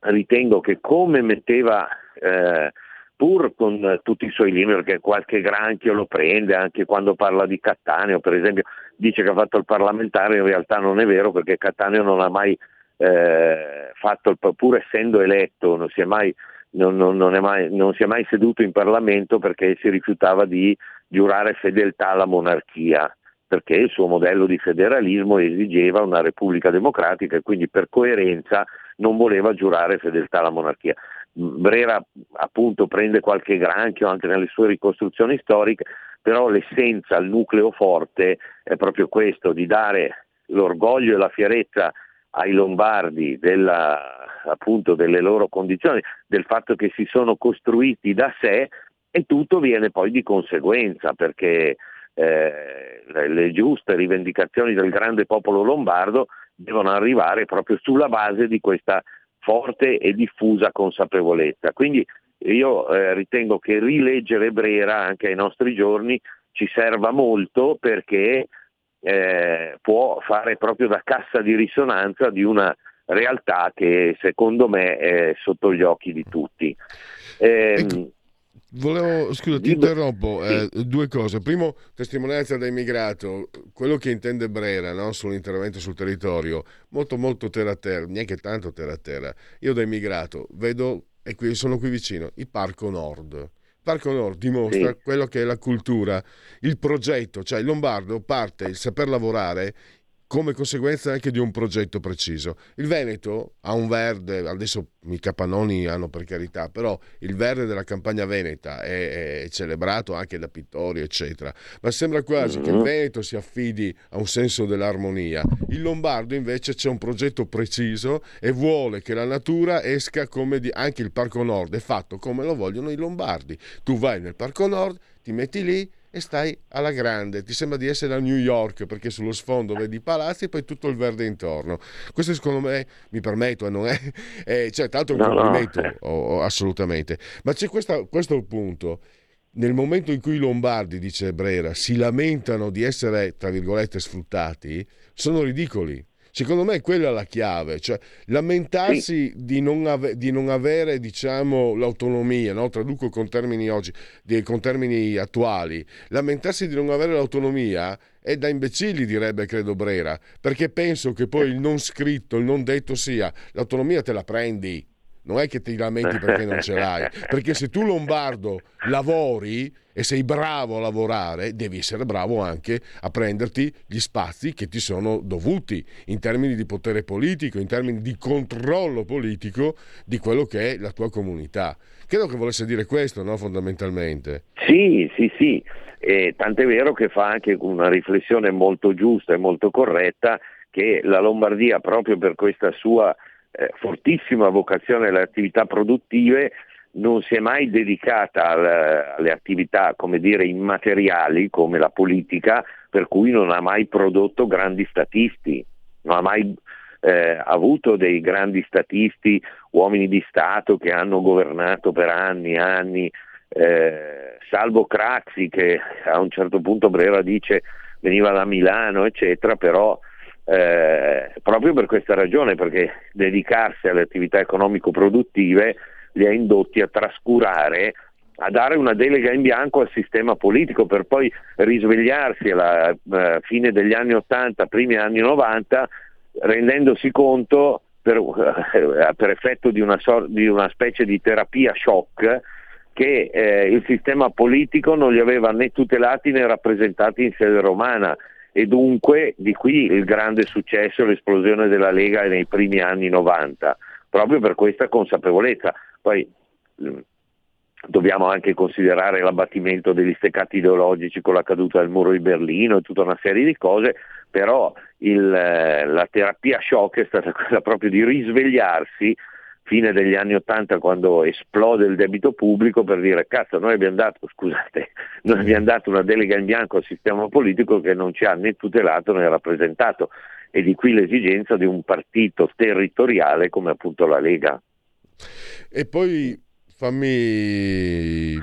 ritengo che come metteva eh, pur con tutti i suoi limiti, perché qualche granchio lo prende anche quando parla di Cattaneo, per esempio, dice che ha fatto il parlamentare, in realtà non è vero perché Cattaneo non ha mai eh, fatto, il, pur essendo eletto, non si, mai, non, non, non, mai, non si è mai seduto in Parlamento perché si rifiutava di giurare fedeltà alla monarchia perché il suo modello di federalismo esigeva una repubblica democratica e quindi per coerenza non voleva giurare fedeltà alla monarchia. Brera appunto prende qualche granchio anche nelle sue ricostruzioni storiche, però l'essenza, il nucleo forte è proprio questo, di dare l'orgoglio e la fierezza ai lombardi della, appunto delle loro condizioni, del fatto che si sono costruiti da sé e tutto viene poi di conseguenza perché eh, le giuste rivendicazioni del grande popolo lombardo devono arrivare proprio sulla base di questa forte e diffusa consapevolezza. Quindi io eh, ritengo che rileggere Brera anche ai nostri giorni ci serva molto perché eh, può fare proprio da cassa di risonanza di una realtà che secondo me è sotto gli occhi di tutti. Eh, ecco. Volevo, scusa, ti interrompo, eh, due cose. Primo, testimonianza da immigrato, quello che intende Brera no? sull'intervento sul territorio, molto molto terra a terra, neanche tanto terra a terra. Io da immigrato vedo, e qui sono qui vicino, il Parco Nord. Il Parco Nord dimostra sì. quello che è la cultura, il progetto, cioè il lombardo parte il saper lavorare come conseguenza anche di un progetto preciso. Il Veneto ha un verde, adesso i capannoni hanno per carità, però il verde della campagna veneta è, è celebrato anche da pittori, eccetera. Ma sembra quasi che il mm-hmm. Veneto si affidi a un senso dell'armonia. Il Lombardo invece c'è un progetto preciso e vuole che la natura esca come di... anche il Parco Nord è fatto come lo vogliono i lombardi. Tu vai nel Parco Nord, ti metti lì, e stai alla grande, ti sembra di essere a New York perché sullo sfondo vedi i palazzi e poi tutto il verde intorno. Questo secondo me, mi permetto, eh, non è, è cioè, tanto un no, complimento, no. Oh, oh, assolutamente, ma c'è questa, questo punto. Nel momento in cui i lombardi, dice Brera, si lamentano di essere, tra virgolette, sfruttati, sono ridicoli Secondo me quella è la chiave, cioè lamentarsi sì. di, non ave- di, non avere diciamo, l'autonomia, no? traduco con termini, oggi, di, con termini attuali, lamentarsi di non avere l'autonomia è da imbecilli, direbbe credo Brera, perché penso che poi il non scritto, il non detto sia l'autonomia te la prendi, non è che ti lamenti perché non ce l'hai, perché se tu lombardo lavori e sei bravo a lavorare, devi essere bravo anche a prenderti gli spazi che ti sono dovuti in termini di potere politico, in termini di controllo politico di quello che è la tua comunità. Credo che volesse dire questo, no? fondamentalmente. Sì, sì, sì. E tant'è vero che fa anche una riflessione molto giusta e molto corretta che la Lombardia, proprio per questa sua eh, fortissima vocazione alle attività produttive, non si è mai dedicata alle, alle attività, come dire, immateriali come la politica, per cui non ha mai prodotto grandi statisti, non ha mai eh, avuto dei grandi statisti, uomini di Stato che hanno governato per anni e anni, eh, salvo Craxi che a un certo punto Brera dice veniva da Milano, eccetera, però eh, proprio per questa ragione, perché dedicarsi alle attività economico-produttive li ha indotti a trascurare, a dare una delega in bianco al sistema politico per poi risvegliarsi alla uh, fine degli anni 80, primi anni 90, rendendosi conto per, uh, per effetto di una, sor- di una, specie di terapia shock che eh, il sistema politico non li aveva né tutelati né rappresentati in sede romana e dunque di qui il grande successo l'esplosione della Lega nei primi anni 90, proprio per questa consapevolezza. Poi mm, dobbiamo anche considerare l'abbattimento degli steccati ideologici con la caduta del muro di Berlino e tutta una serie di cose, però il, eh, la terapia shock è stata quella proprio di risvegliarsi fine degli anni Ottanta quando esplode il debito pubblico per dire cazzo noi abbiamo dato, scusate, noi abbiamo dato una delega in bianco al sistema politico che non ci ha né tutelato né rappresentato e di qui l'esigenza di un partito territoriale come appunto la Lega. E poi fammi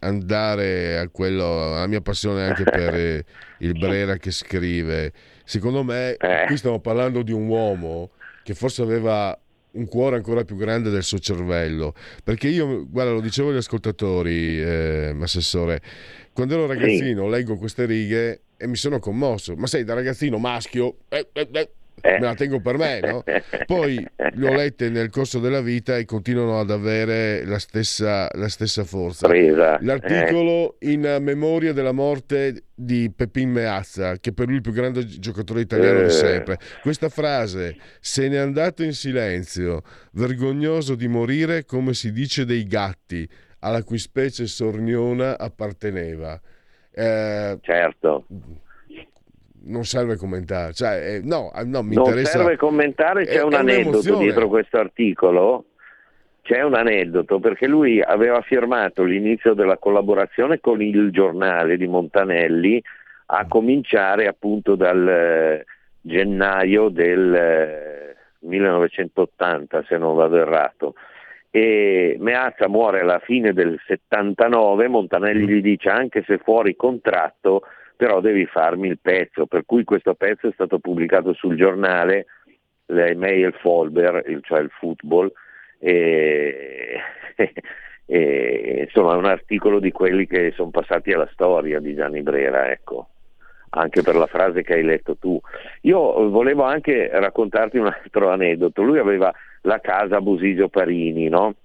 andare a quello, alla mia passione anche per il Brera che scrive. Secondo me, eh. qui stiamo parlando di un uomo che forse aveva un cuore ancora più grande del suo cervello. Perché io, guarda, lo dicevo agli ascoltatori, eh, Assessore, quando ero ragazzino leggo queste righe e mi sono commosso. Ma sei da ragazzino maschio, eh, eh, eh me la tengo per me, no? Poi le ho lette nel corso della vita e continuano ad avere la stessa, la stessa forza. Presa. L'articolo eh. in memoria della morte di Pepin Meazza, che per lui è il più grande giocatore italiano eh. di sempre. Questa frase, se n'è andato in silenzio, vergognoso di morire come si dice dei gatti, alla cui specie sorniona apparteneva. Eh, certo non serve commentare. Cioè, eh, no, eh, no, mi non interessa... serve commentare, c'è è, un aneddoto dietro questo articolo. C'è un aneddoto perché lui aveva firmato l'inizio della collaborazione con il giornale di Montanelli a mm. cominciare appunto dal eh, gennaio del eh, 1980 se non vado errato e Meazza muore alla fine del 79, Montanelli mm. gli dice anche se fuori contratto però devi farmi il pezzo, per cui questo pezzo è stato pubblicato sul giornale, le Mail Folber, cioè il football, e, e, insomma è un articolo di quelli che sono passati alla storia di Gianni Brera, ecco anche per la frase che hai letto tu. Io volevo anche raccontarti un altro aneddoto. Lui aveva la casa a Busigio Parini, no?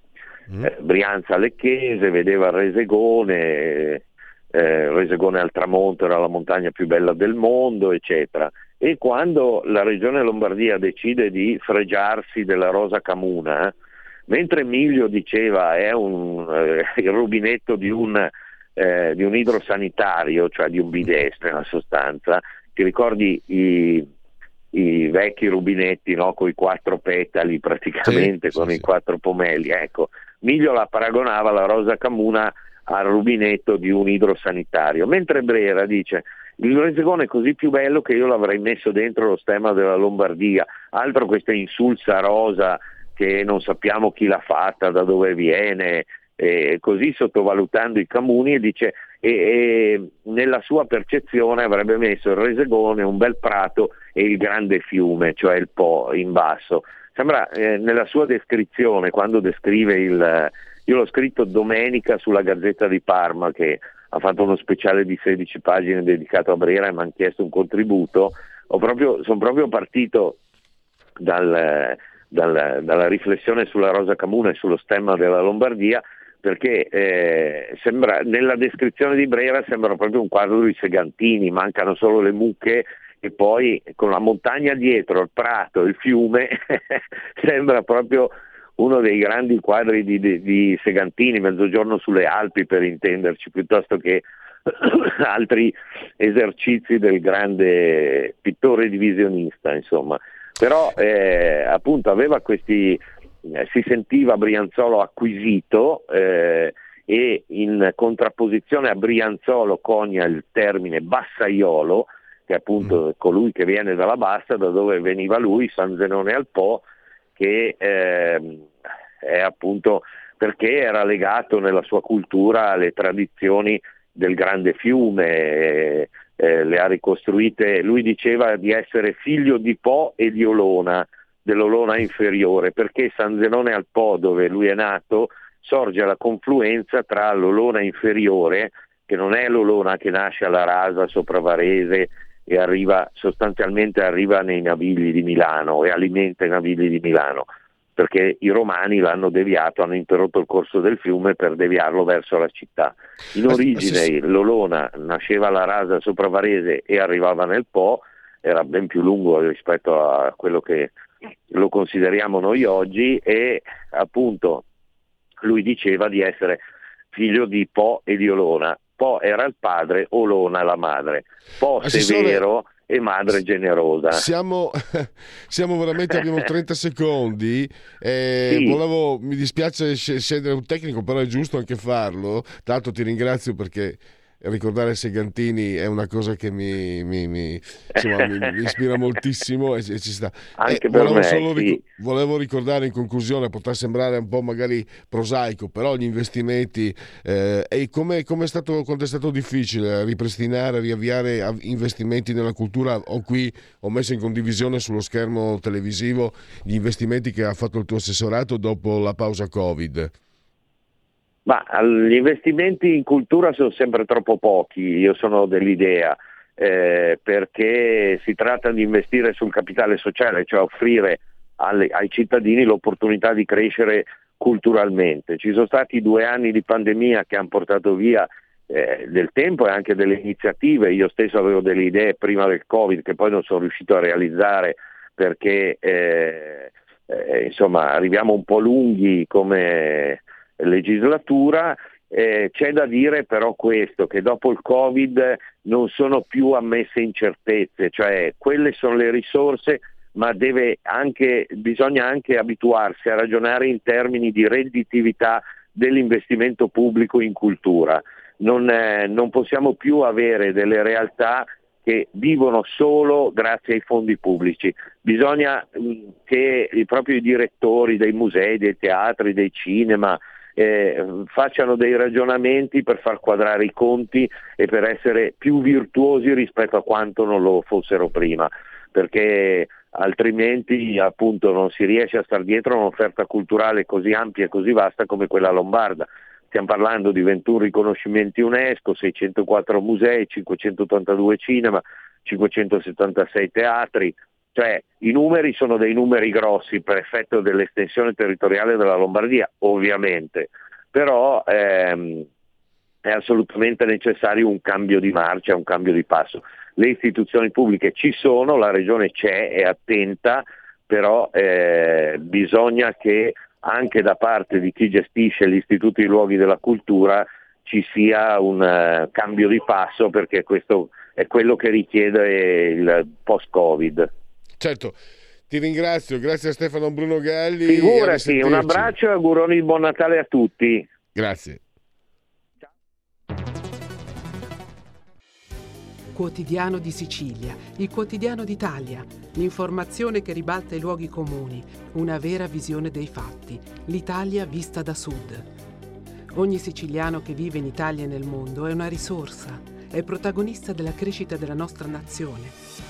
mm. eh, Brianza Lecchese, vedeva il Resegone, eh, Resegone al tramonto era la montagna più bella del mondo, eccetera. E quando la regione Lombardia decide di fregiarsi della Rosa Camuna, mentre Miglio diceva è un, eh, il rubinetto di un, eh, di un, idrosanitario, cioè di un bidet nella sostanza, ti ricordi i, i vecchi rubinetti no? con i quattro petali praticamente, sì, con sì, i sì. quattro pomeli, ecco, Miglio la paragonava alla Rosa Camuna al rubinetto di un idrosanitario, mentre Brera dice il Resegone è così più bello che io l'avrei messo dentro lo stemma della Lombardia, altro questa insulsa rosa che non sappiamo chi l'ha fatta, da dove viene, eh, così sottovalutando i comuni e dice e, e, nella sua percezione avrebbe messo il Resegone, un bel prato e il grande fiume, cioè il Po in basso. Sembra eh, nella sua descrizione, quando descrive il, io l'ho scritto domenica sulla Gazzetta di Parma che ha fatto uno speciale di 16 pagine dedicato a Brera e mi hanno chiesto un contributo. Proprio, sono proprio partito dal, dal, dalla riflessione sulla Rosa Camuna e sullo stemma della Lombardia perché eh, sembra, nella descrizione di Brera sembra proprio un quadro di Segantini, mancano solo le mucche e poi con la montagna dietro, il prato, il fiume, sembra proprio uno dei grandi quadri di, di, di, Segantini, Mezzogiorno sulle Alpi per intenderci, piuttosto che altri esercizi del grande pittore divisionista, insomma. Però eh, appunto aveva questi, eh, si sentiva Brianzolo acquisito eh, e in contrapposizione a Brianzolo conia il termine bassaiolo, che è appunto mm. colui che viene dalla bassa, da dove veniva lui, San Zenone al Po, che eh, è appunto perché era legato nella sua cultura alle tradizioni del grande fiume, eh, eh, le ha ricostruite, lui diceva di essere figlio di Po e di Olona, dell'Olona inferiore, perché San Zenone al Po, dove lui è nato, sorge alla confluenza tra l'Olona inferiore, che non è l'Olona che nasce alla Rasa sopra Varese e arriva, sostanzialmente arriva nei navigli di Milano e alimenta i navigli di Milano, perché i romani l'hanno deviato, hanno interrotto il corso del fiume per deviarlo verso la città. In origine l'Olona nasceva alla rasa sopra Varese e arrivava nel Po, era ben più lungo rispetto a quello che lo consideriamo noi oggi e appunto lui diceva di essere figlio di Po e di Olona. Po era il padre, Olona la madre. Po severo e madre generosa. Siamo, siamo veramente, abbiamo 30 secondi. Eh, sì. volevo, mi dispiace scendere un tecnico, però è giusto anche farlo. Tanto ti ringrazio perché ricordare Segantini è una cosa che mi, mi, mi, insomma, mi ispira moltissimo e, e, ci sta. Anche eh, volevo, me, solo sì. volevo ricordare in conclusione, potrà sembrare un po' magari prosaico, però gli investimenti eh, e come è stato, quando è stato difficile ripristinare, riavviare investimenti nella cultura, ho qui ho messo in condivisione sullo schermo televisivo gli investimenti che ha fatto il tuo assessorato dopo la pausa Covid. Ma gli investimenti in cultura sono sempre troppo pochi, io sono dell'idea, eh, perché si tratta di investire sul capitale sociale, cioè offrire alle, ai cittadini l'opportunità di crescere culturalmente. Ci sono stati due anni di pandemia che hanno portato via eh, del tempo e anche delle iniziative, io stesso avevo delle idee prima del Covid che poi non sono riuscito a realizzare perché eh, eh insomma arriviamo un po' lunghi come legislatura. Eh, c'è da dire però questo, che dopo il Covid non sono più ammesse incertezze, cioè quelle sono le risorse, ma anche, bisogna anche abituarsi a ragionare in termini di redditività dell'investimento pubblico in cultura. Non, eh, non possiamo più avere delle realtà che vivono solo grazie ai fondi pubblici. Bisogna mh, che i propri direttori dei musei, dei teatri, dei cinema, eh, facciano dei ragionamenti per far quadrare i conti e per essere più virtuosi rispetto a quanto non lo fossero prima, perché altrimenti appunto non si riesce a star dietro a un'offerta culturale così ampia e così vasta come quella lombarda. Stiamo parlando di 21 riconoscimenti UNESCO, 604 musei, 582 cinema, 576 teatri, cioè i numeri sono dei numeri grossi per effetto dell'estensione territoriale della Lombardia, ovviamente, però ehm, è assolutamente necessario un cambio di marcia, un cambio di passo. Le istituzioni pubbliche ci sono, la regione c'è, è attenta, però eh, bisogna che anche da parte di chi gestisce gli istituti di luoghi della cultura ci sia un uh, cambio di passo perché questo è quello che richiede il post-Covid. Certo, ti ringrazio, grazie a Stefano Bruno Galli. Figurati, un abbraccio e auguroni di buon Natale a tutti. Grazie. Quotidiano di Sicilia, il quotidiano d'Italia, l'informazione che ribalta i luoghi comuni, una vera visione dei fatti, l'Italia vista da sud. Ogni siciliano che vive in Italia e nel mondo è una risorsa, è protagonista della crescita della nostra nazione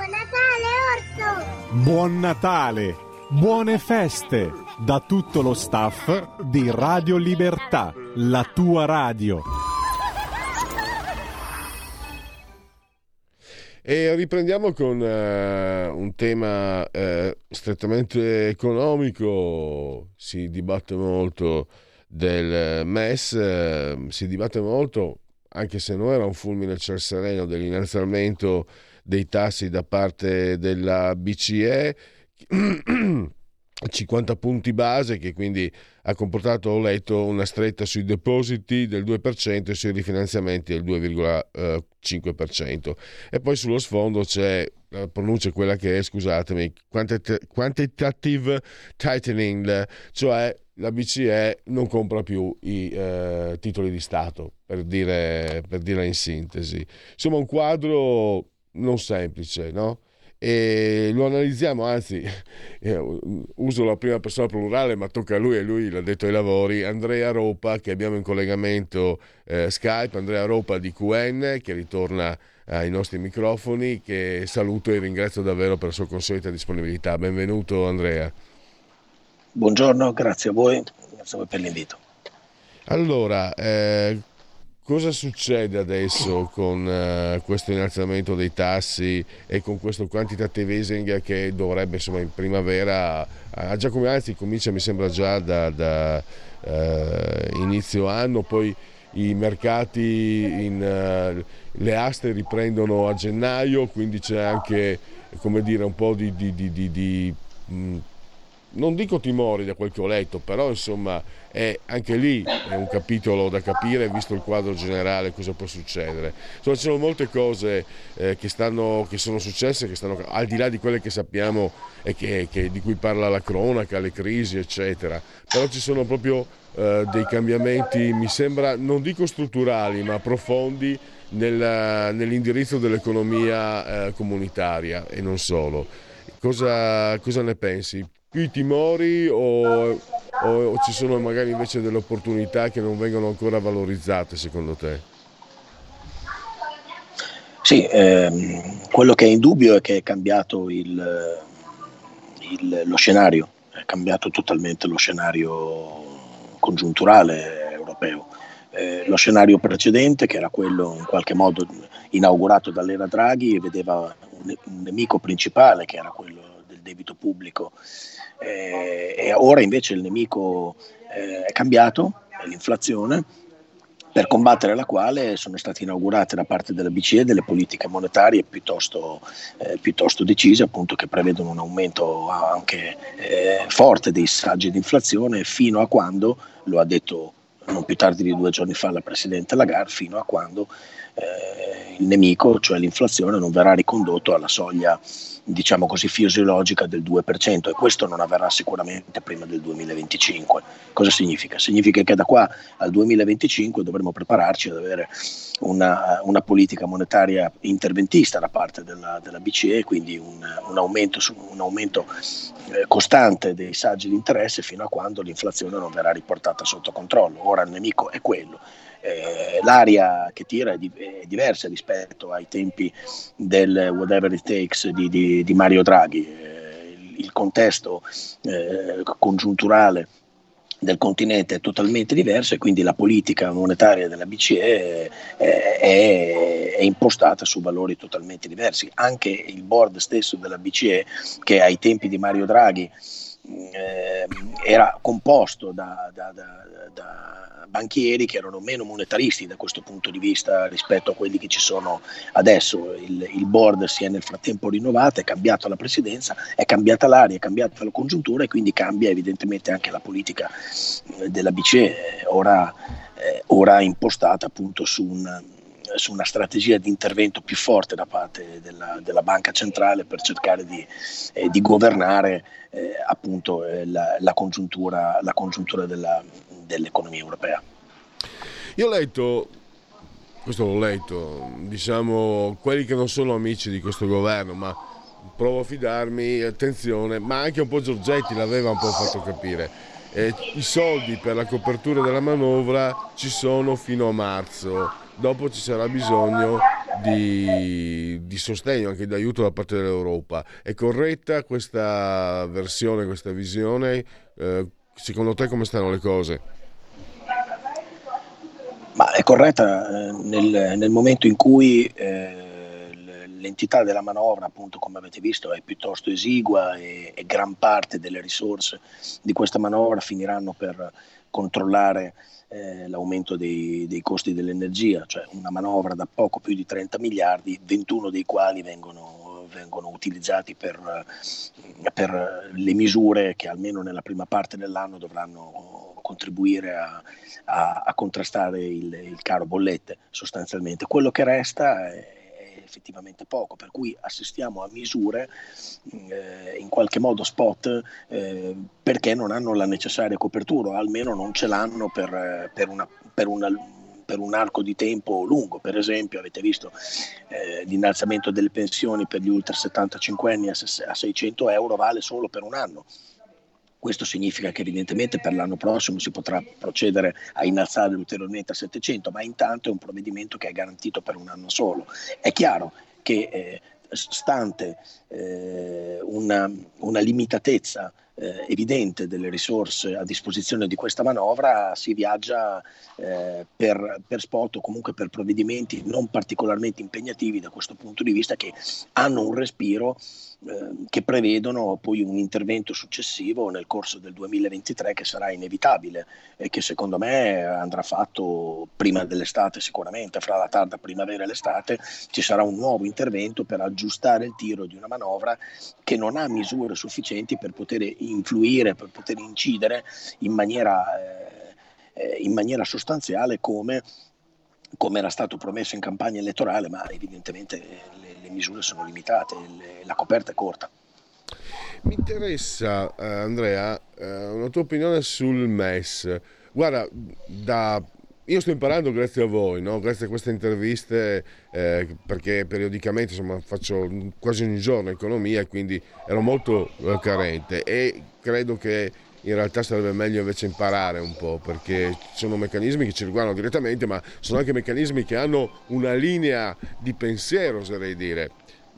Buon Natale, Orso! Buon Natale! Buone feste da tutto lo staff di Radio Libertà, la tua radio. E riprendiamo con uh, un tema uh, strettamente economico, si dibatte molto del MES, uh, si dibatte molto anche se non era un fulmine al ciel sereno dell'innalzamento dei tassi da parte della BCE 50 punti base che quindi ha comportato, ho letto, una stretta sui depositi del 2% e sui rifinanziamenti del 2,5%. E poi sullo sfondo c'è la pronuncia quella che è, scusatemi, quantitative tightening, cioè la BCE non compra più i eh, titoli di Stato, per dire, per dire in sintesi. Insomma, un quadro non semplice, no? e lo analizziamo, anzi eh, uso la prima persona plurale ma tocca a lui e lui l'ha detto ai lavori, Andrea Ropa che abbiamo in collegamento eh, Skype, Andrea Ropa di QN che ritorna ai nostri microfoni, che saluto e ringrazio davvero per la sua consueta disponibilità. Benvenuto Andrea. Buongiorno, grazie a voi, grazie a voi per l'invito. Allora, eh, cosa succede adesso con uh, questo innalzamento dei tassi e con questo quantitative easing che dovrebbe insomma in primavera, uh, già come anzi comincia mi sembra già da, da uh, inizio anno, poi i mercati, in, le aste riprendono a gennaio, quindi c'è anche come dire un po' di, di, di, di mh, mm, non dico timori da quel che ho letto, però insomma è anche lì è un capitolo da capire, visto il quadro generale, cosa può succedere. Insomma, ci sono molte cose eh, che, stanno, che, sono successe, che stanno al di là di quelle che sappiamo e che, che, di cui parla la cronaca, le crisi, eccetera. Però ci sono proprio eh, dei cambiamenti, mi sembra, non dico strutturali, ma profondi nel, nell'indirizzo dell'economia eh, comunitaria e non solo. Cosa, cosa ne pensi? Più i timori o, o, o, ci sono magari invece delle opportunità che non vengono ancora valorizzate secondo te? Sì, ehm, quello che è indubbio è che è cambiato il, il, lo scenario, è cambiato totalmente lo scenario congiunturale europeo. Eh, lo scenario precedente, che era quello in qualche modo inaugurato dall'era Draghi, vedeva un, un nemico principale, che era quello del debito pubblico eh, e ora invece il nemico eh, è cambiato, è l'inflazione, per combattere la quale sono state inaugurate da parte della BCE delle politiche monetarie piuttosto, eh, piuttosto decise, appunto, che prevedono un aumento anche eh, forte dei saggi di inflazione fino a quando, lo ha detto non più tardi di due giorni fa la Presidente Lagarde, fino a quando eh, il nemico, cioè l'inflazione, non verrà ricondotto alla soglia diciamo così, fisiologica del 2% e questo non avverrà sicuramente prima del 2025. Cosa significa? Significa che da qua al 2025 dovremo prepararci ad avere una, una politica monetaria interventista da parte della, della BCE, quindi un, un aumento, un aumento eh, costante dei saggi di interesse fino a quando l'inflazione non verrà riportata sotto controllo. Ora il nemico è quello eh, l'aria che tira è, di, è, diversa rispetto ai tempi del whatever it takes di, di, di Mario Draghi. Eh, il, contesto eh, congiunturale del continente è totalmente diverso e quindi la politica monetaria della BCE è, è, è, impostata su valori totalmente diversi. Anche il board stesso della BCE, che ai tempi di Mario Draghi eh, era composto da, da, da, da banchieri che erano meno monetaristi da questo punto di vista rispetto a quelli che ci sono adesso. Il, il board si è nel frattempo rinnovato, è cambiata la presidenza, è cambiata l'aria, è cambiata la congiuntura e quindi cambia evidentemente anche la politica eh, della BCE, ora, eh, ora impostata appunto su un su una strategia di intervento più forte da parte della, della banca centrale per cercare di, eh, di governare eh, appunto eh, la, la, congiuntura, la congiuntura della, dell'economia europea. Io ho letto, questo l'ho letto, diciamo quelli che non sono amici di questo governo, ma provo a fidarmi, attenzione, ma anche un po' Giorgetti l'aveva un po' fatto capire. Eh, I soldi per la copertura della manovra ci sono fino a marzo, dopo ci sarà bisogno di, di sostegno, anche di aiuto da parte dell'Europa. È corretta questa versione, questa visione? Eh, secondo te come stanno le cose? Ma è corretta eh, nel, nel, momento in cui eh, l'entità della manovra, appunto, come avete visto, è piuttosto esigua e, e gran parte delle risorse di questa manovra finiranno per controllare eh, l'aumento dei, dei, costi dell'energia, cioè una manovra da poco più di 30 miliardi, 21 dei quali vengono, vengono utilizzati per, per, le misure che almeno nella prima parte dell'anno dovranno contribuire a, a, a contrastare il, il caro bollette sostanzialmente. Quello che resta è effettivamente poco, per cui assistiamo a misure eh, in qualche modo spot eh, perché non hanno la necessaria copertura, o almeno non ce l'hanno per, per, una, per una per un arco di tempo lungo. Per esempio, avete visto eh, l'innalzamento delle pensioni per gli ultra 75 anni a 600 euro vale solo per un anno. Questo significa che evidentemente per l'anno prossimo si potrà procedere a innalzare ulteriormente a 700, ma intanto è un provvedimento che è garantito per un anno solo. È chiaro che eh, stante eh, una, una, limitatezza eh, evidente delle risorse a disposizione di questa manovra, si viaggia eh, per, per, spot o comunque per provvedimenti non particolarmente impegnativi da questo punto di vista che hanno un respiro Ehm, che prevedono poi un intervento successivo nel corso del 2023 che sarà inevitabile e che secondo me andrà fatto prima dell'estate sicuramente, fra la tarda primavera e l'estate ci sarà un nuovo intervento per aggiustare il tiro di una manovra che non ha misure sufficienti per poter influire, per poter incidere in maniera, eh, in maniera sostanziale come come era stato promesso in campagna elettorale, ma evidentemente le, le misure sono limitate, le, la coperta è corta. Mi interessa, eh, Andrea, eh, una tua opinione sul MES. Guarda, da io sto imparando grazie a voi, no? grazie a queste interviste, eh, perché periodicamente insomma, faccio quasi ogni giorno economia quindi ero molto eh, carente e credo che in realtà sarebbe meglio invece imparare un po' perché sono meccanismi che ci riguardano direttamente ma sono anche meccanismi che hanno una linea di pensiero oserei dire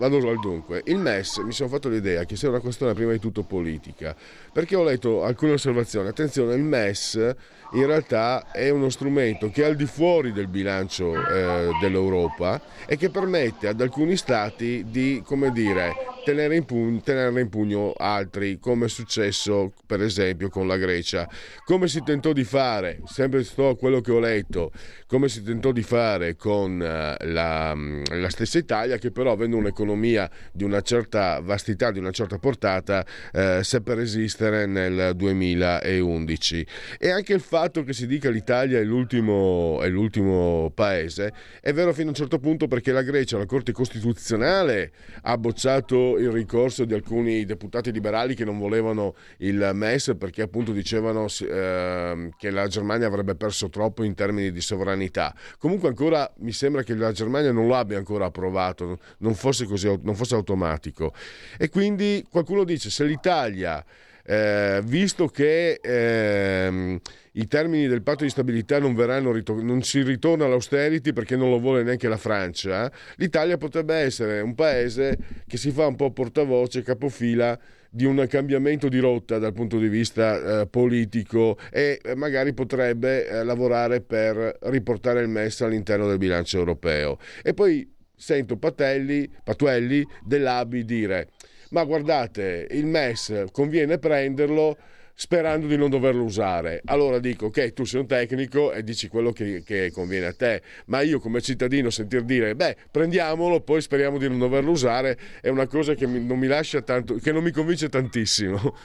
vado al dunque il MES mi sono fatto l'idea che sia una questione prima di tutto politica perché ho letto alcune osservazioni attenzione il MES in realtà è uno strumento che è al di fuori del bilancio eh, dell'Europa e che permette ad alcuni stati di, come dire, tenere in, pugno, tenere in pugno altri, come è successo per esempio con la Grecia. Come si tentò di fare, sempre sto quello che ho letto, come si tentò di fare con uh, la, la, stessa Italia, che però avendo un'economia di una certa vastità, di una certa portata, uh, seppe resistere nel 2011. E anche il fatto che si dica l'Italia è l'ultimo, è l'ultimo paese è vero fino a un certo punto perché la Grecia, la Corte Costituzionale, ha bocciato il ricorso di alcuni deputati liberali che non volevano il MES perché appunto dicevano eh, che la Germania avrebbe perso troppo in termini di sovranità. Comunque ancora mi sembra che la Germania non lo abbia ancora approvato, non fosse così, non fosse automatico. E quindi qualcuno dice se l'Italia eh, visto che ehm, i termini del patto di stabilità non, verranno, non si ritorna all'austerity perché non lo vuole neanche la Francia, l'Italia potrebbe essere un paese che si fa un po' portavoce, capofila di un cambiamento di rotta dal punto di vista eh, politico e eh, magari potrebbe eh, lavorare per riportare il MES all'interno del bilancio europeo. E poi sento Patelli, Patuelli dell'ABI dire ma guardate, il MES conviene prenderlo sperando di non doverlo usare. Allora dico, ok, tu sei un tecnico e dici quello che, che, conviene a te, ma io come cittadino sentir dire, beh, prendiamolo, poi speriamo di non doverlo usare, è una cosa che mi, non mi tanto, che non mi convince tantissimo.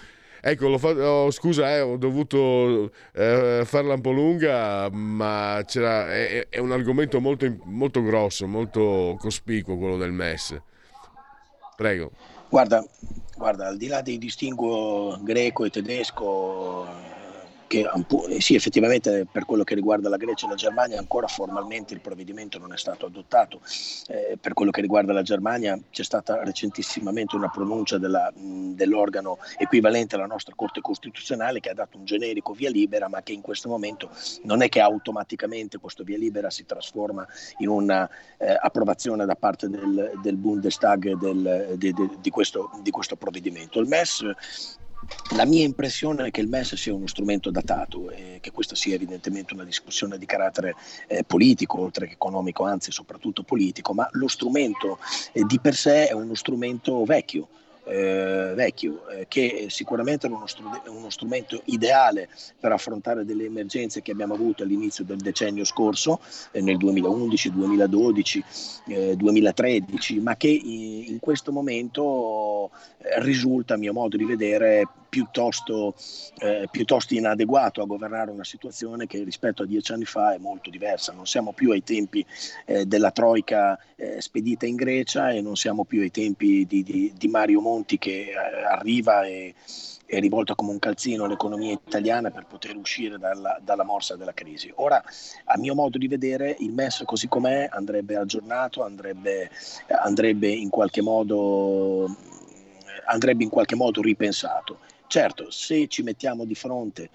Ecco, fa- oh, scusa, eh, ho dovuto eh, farla un po' lunga, ma è, è, un argomento molto, molto grosso, molto cospicuo quello del MES. Prego. Guarda, guarda, al di là dei distinguo greco e tedesco, che eh, sì, effettivamente per quello che riguarda la Grecia e la Germania ancora formalmente il provvedimento non è stato adottato. Eh, per quello che riguarda la Germania c'è stata recentissimamente una pronuncia della, mh, dell'organo equivalente alla nostra Corte Costituzionale che ha dato un generico via libera, ma che in questo momento non è che automaticamente questo via libera si trasforma in un'approvazione eh, da parte del, del Bundestag del, de, de, di, questo, di questo provvedimento. Il MES la mia impressione è che il MES sia uno strumento datato e che questa sia evidentemente una discussione di carattere eh, politico, oltre che economico, anzi soprattutto politico, ma lo strumento eh, di per sé è uno strumento vecchio eh, vecchio, eh, che sicuramente è uno, str- uno, strumento ideale per affrontare delle emergenze che abbiamo avuto all'inizio del decennio scorso, eh, nel 2011, 2012, 2013, ma che in, in questo momento eh, risulta, a mio modo di vedere, piuttosto, eh, piuttosto, inadeguato a governare una situazione che rispetto a dieci anni fa è molto diversa. Non siamo più ai tempi eh, della Troica spedita in Grecia e non siamo più ai tempi di, di, di Mario Monti che eh, arriva e è rivolta come un calzino all'economia italiana per poter uscire dalla, dalla, morsa della crisi. Ora, a mio modo di vedere, il MES così com'è andrebbe aggiornato, andrebbe, andrebbe, in, qualche modo, andrebbe in qualche modo ripensato. Certo, se ci mettiamo di fronte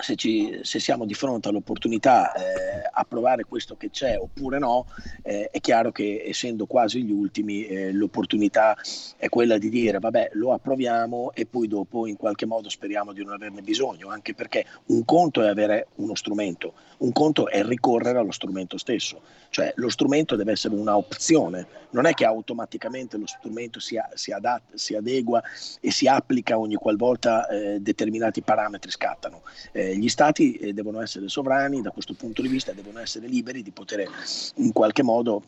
se, ci, se, siamo di fronte all'opportunità eh, a provare questo che c'è oppure no, eh, è chiaro che essendo quasi gli ultimi eh, l'opportunità è quella di dire vabbè lo approviamo e poi dopo in qualche modo speriamo di non averne bisogno, anche perché un conto è avere uno strumento, un conto è ricorrere allo strumento stesso, cioè lo strumento deve essere una opzione, non è che automaticamente lo strumento si, si, adatta, si adegua e si applica ogni qualvolta eh, determinati parametri scattano. Eh, gli stati eh, devono essere sovrani da questo punto di vista, devono essere liberi di poter in qualche modo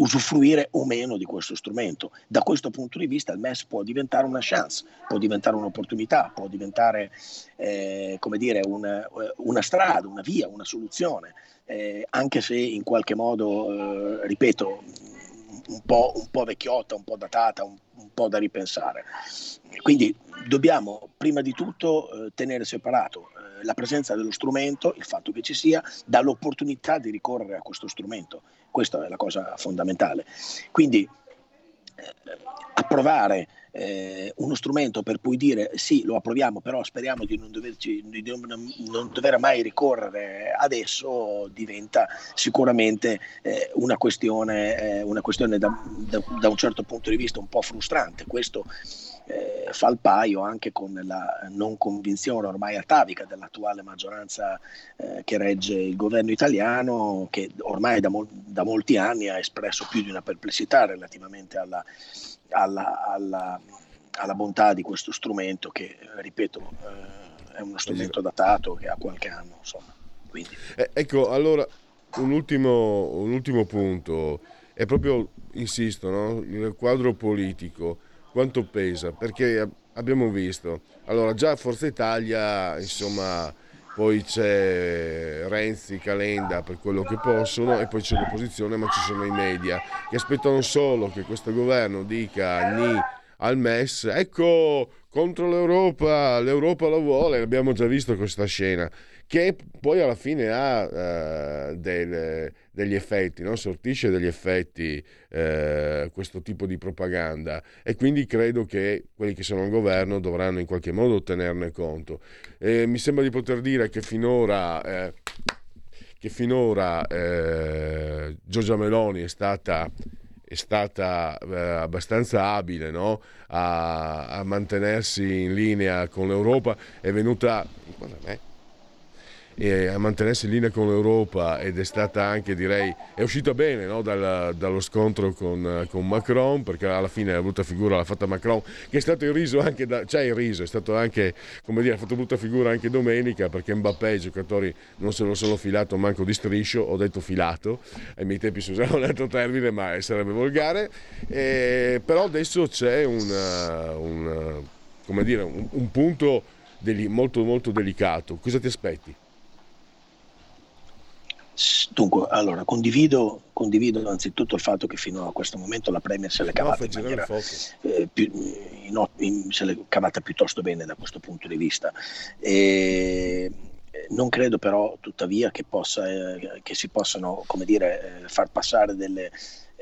usufruire o meno di questo strumento. Da questo punto di vista il MES può diventare una chance, può diventare un'opportunità, può diventare eh, dire, una, una, strada, una via, una soluzione, eh, anche se in qualche modo, eh, ripeto, un po', un po', vecchiotta, un po' datata, un, un po' da ripensare. Quindi dobbiamo prima di tutto eh, tenere separato la presenza dello strumento, il fatto che ci sia, dall'opportunità di ricorrere a questo strumento. Questa è la cosa fondamentale. Quindi eh, approvare eh, uno strumento per poi dire sì, lo approviamo, però speriamo di non, doverci, di non, non dover mai ricorrere adesso, diventa sicuramente eh, una questione, eh, una questione da, da, da, un certo punto di vista un po' frustrante. Questo eh, fa il paio anche con la non convinzione ormai atavica dell'attuale maggioranza eh, che regge il governo italiano, che ormai da, mol- da, molti anni ha espresso più di una perplessità relativamente alla, alla, alla, alla bontà di questo strumento che, ripeto, eh, è uno strumento datato che ha qualche anno. Insomma. Eh, ecco, allora, un ultimo, un ultimo punto, è proprio, insisto, no? il quadro politico quanto pesa, perché abbiamo visto, allora già Forza Italia, insomma, poi c'è Renzi, Calenda per quello che possono e poi c'è l'opposizione, ma ci sono i media che aspettano solo che questo governo dica ni al MES, ecco contro l'Europa, l'Europa lo vuole, abbiamo già visto questa scena che poi alla fine ha eh, del, degli effetti, no? sortisce degli effetti eh, questo tipo di propaganda e quindi credo che quelli che sono al governo dovranno in qualche modo tenerne conto. Eh, mi sembra di poter dire che finora, eh, che finora eh, Giorgia Meloni è stata è stata eh, abbastanza abile no? a, a, mantenersi in linea con l'Europa, è venuta e a mantenersi in linea con l'Europa ed è stata anche, direi, è uscita bene no? Dal, dallo scontro con, con, Macron, perché alla fine la brutta figura l'ha fatta Macron, che è stato irriso anche da, cioè irriso, è stato anche, come dire, ha fatto brutta figura anche domenica, perché Mbappé i giocatori non se lo sono filato manco di striscio, ho detto filato, ai miei tempi si usava un altro termine, ma sarebbe volgare, e, però adesso c'è un, un, come dire, un, un punto deli, molto molto delicato, cosa ti aspetti? Dunque, allora, condivido, condivido anzitutto il fatto che fino a questo momento la Premier se l'è cavata, no, in maniera, eh, più, in, in, se l'è cavata piuttosto bene da questo punto di vista. E, non credo però tuttavia che, possa, eh, che si possano come dire, eh, far passare delle,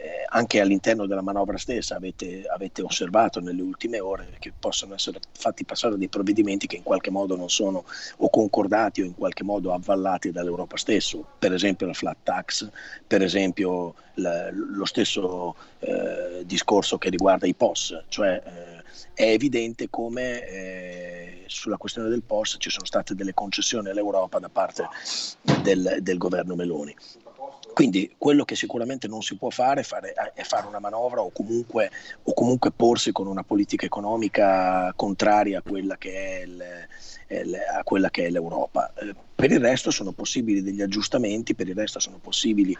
eh, anche all'interno della manovra stessa avete, avete, osservato nelle ultime ore che possono essere fatti passare dei provvedimenti che in qualche modo non sono o concordati o in qualche modo avvallati dall'Europa stesso, per esempio la flat tax, per esempio la, lo stesso eh, discorso che riguarda i POS, cioè eh, è evidente come eh, sulla questione del POS ci sono state delle concessioni all'Europa da parte del, del governo Meloni. Quindi quello che sicuramente non si può fare, fare è fare una manovra o comunque, o comunque, porsi con una politica economica contraria a quella che è, il, a quella che è l'Europa. Eh, per il resto sono possibili degli aggiustamenti, per il resto sono possibili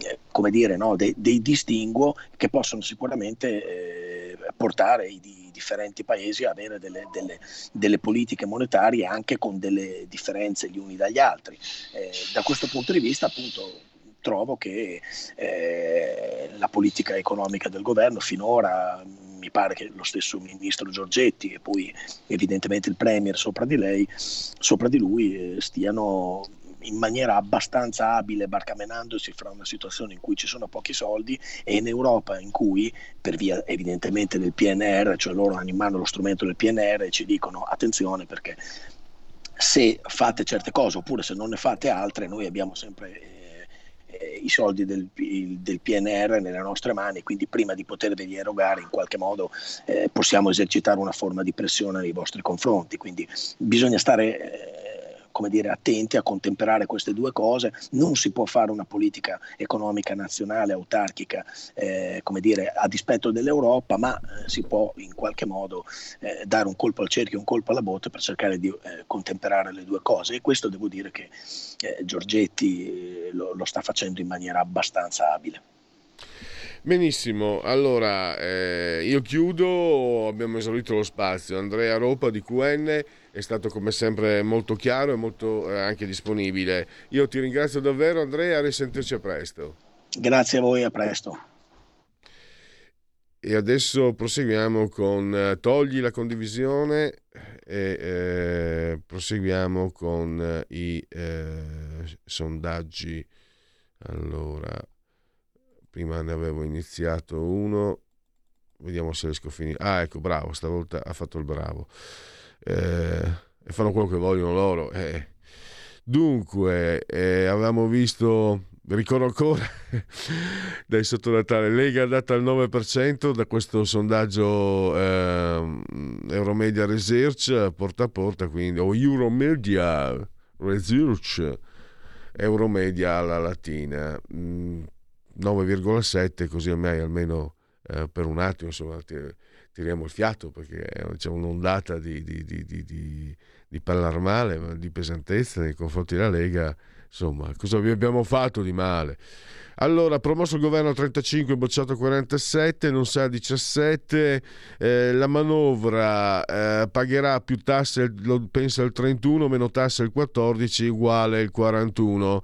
eh, come dire, no, dei, dei, distinguo che possono sicuramente eh, portare i, differenti paesi a avere delle, delle, delle, politiche monetarie anche con delle differenze gli uni dagli altri. Eh, da questo punto di vista appunto trovo che eh, la politica economica del governo finora mi pare che lo stesso ministro Giorgetti e poi evidentemente il Premier sopra di lei, sopra di lui, eh, stiano in maniera abbastanza abile barcamenandosi fra una situazione in cui ci sono pochi soldi e in Europa in cui per via evidentemente del PNR, cioè loro hanno in mano lo strumento del PNR e ci dicono attenzione perché se fate certe cose oppure se non ne fate altre noi abbiamo sempre eh, i soldi del, del, PNR nelle nostre mani, quindi prima di poterveli erogare in qualche modo eh, possiamo esercitare una forma di pressione nei vostri confronti, quindi bisogna stare... Come dire, attenti a contemperare queste due cose. Non si può fare una politica economica nazionale autarchica eh, come dire, a dispetto dell'Europa, ma eh, si può in qualche modo eh, dare un colpo al cerchio, un colpo alla botte per cercare di eh, contemperare le due cose. E questo devo dire che eh, Giorgetti eh, lo, lo sta facendo in maniera abbastanza abile. Benissimo, allora eh, io chiudo, abbiamo esaurito lo spazio. Andrea Ropa di QN è stato come sempre molto chiaro e molto eh, anche disponibile. Io ti ringrazio davvero Andrea, a risentirci a presto. Grazie a voi, a presto. E adesso proseguiamo con eh, Togli la condivisione e eh, proseguiamo con eh, i sondaggi. Allora, prima ne avevo iniziato uno, vediamo se riesco a finire. Ah, ecco, bravo, stavolta ha fatto il bravo. Eh, e fanno quello che vogliono loro. Eh. Dunque, eh, avevamo visto, ricordo ancora, dai sotto Natale, Lega andata al 9% da questo sondaggio eh, Euromedia Research porta a porta, quindi, o Euromedia Research, Euromedia alla latina. Mm, 9,7 così ormai almeno eh, per un attimo insomma, tiriamo il fiato perché c'è un'ondata di, di, di, di, di pallarmale, di pesantezza nei confronti della Lega. Insomma, cosa vi abbiamo fatto di male? Allora, promosso il governo a 35, bocciato a 47, non sa 17, eh, la manovra eh, pagherà più tasse, lo pensa il 31, meno tasse il 14, uguale il 41.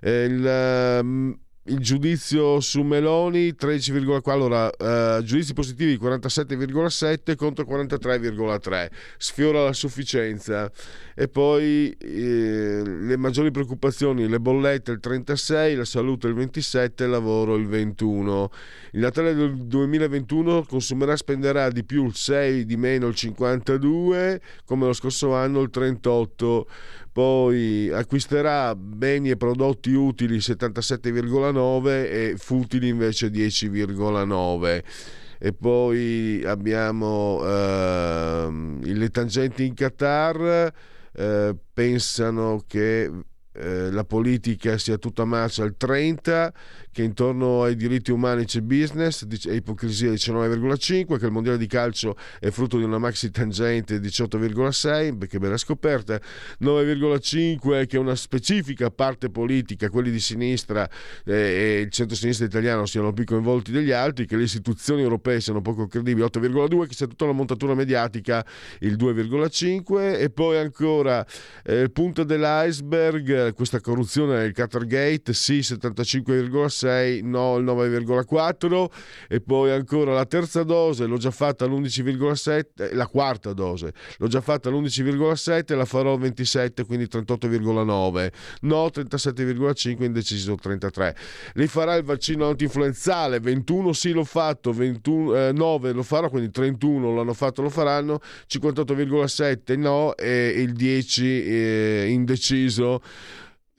Eh, il, mm, il giudizio su Meloni 13,4 allora eh, giudizi positivi 47,7 contro 43,3 sfiora la sufficienza. E poi eh, le maggiori preoccupazioni le bollette il 36 la salute il 27 il lavoro il 21 il Natale del 2021 consumerà spenderà di più il 6 di meno il 52 come lo scorso anno il 38 poi acquisterà beni e prodotti utili 77,9 e futili invece 10,9 e poi abbiamo eh, le tangenti in Qatar eh, pensano che eh, la politica sia tutta marcia al 30 che intorno ai diritti umani c'è business e ipocrisia 19,5, che il mondiale di calcio è frutto di una maxi tangente 18,6, perché bella scoperta, 9,5 che una specifica parte politica, quelli di sinistra eh, e il centro-sinistra italiano siano più coinvolti degli altri, che le istituzioni europee siano poco credibili, 8,2 che sia tutta una montatura mediatica, il 2,5 e poi ancora eh, il punto dell'iceberg, questa corruzione del Qatargate, sì 75,6 9,6, no il 9,4 e poi ancora la terza dose l'ho già fatta all'11,7, la quarta dose l'ho già fatta all'11,7 la farò al 27 quindi 38,9 no 37,5 indeciso 33 li farà il vaccino antinfluenzale 21 sì l'ho fatto 21, eh, 9 lo farò quindi 31 l'hanno fatto lo faranno 58,7 no e il 10 eh, indeciso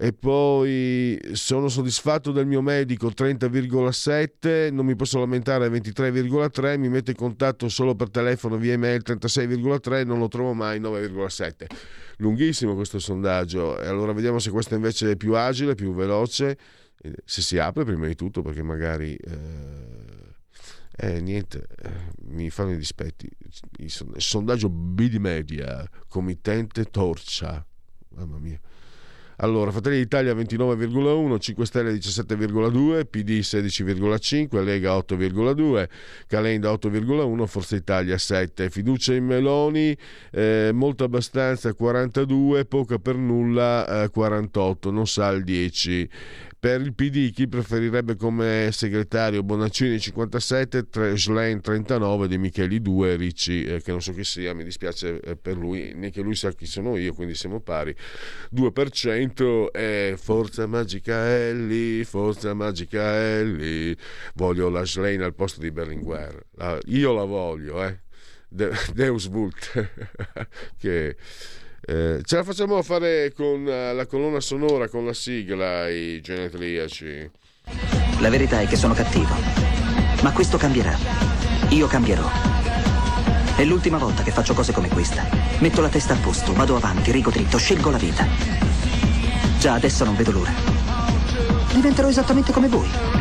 e poi sono soddisfatto del mio medico 30,7, non mi posso lamentare 23,3, mi mette in contatto solo per telefono via email 36,3, non lo trovo mai 9,7. Lunghissimo questo sondaggio e allora vediamo se questo invece è più agile, più veloce, se si apre prima di tutto perché magari... Eh, eh, niente, eh, mi fanno i dispetti. Il sondaggio BD Media, committente Torcia. Mamma mia. Allora, Fratelli d'Italia 29,1, 5 Stelle 17,2, PD 16,5, Lega 8,2, Calenda 8,1, Forza Italia 7. Fiducia in Meloni, eh, molto abbastanza 42, poca per nulla eh, 48, non sa il 10. Per il PD chi preferirebbe come segretario Bonaccini 57, Schlein 39, De Micheli 2, Ricci eh, che non so chi sia, mi dispiace eh, per lui, neanche lui sa chi sono io, quindi siamo pari. 2% è Forza Magica Elli, Forza Magica Elli, voglio la Schlein al posto di Berlinguer. La, io la voglio, eh. De, Deus Vult, che eh, ce la facciamo fare con uh, la colonna sonora, con la sigla, i genetriaci. La verità è che sono cattivo, ma questo cambierà. Io cambierò. È l'ultima volta che faccio cose come questa. Metto la testa a posto, vado avanti, rigo dritto, scelgo la vita. Già adesso non vedo l'ora. Diventerò esattamente come voi.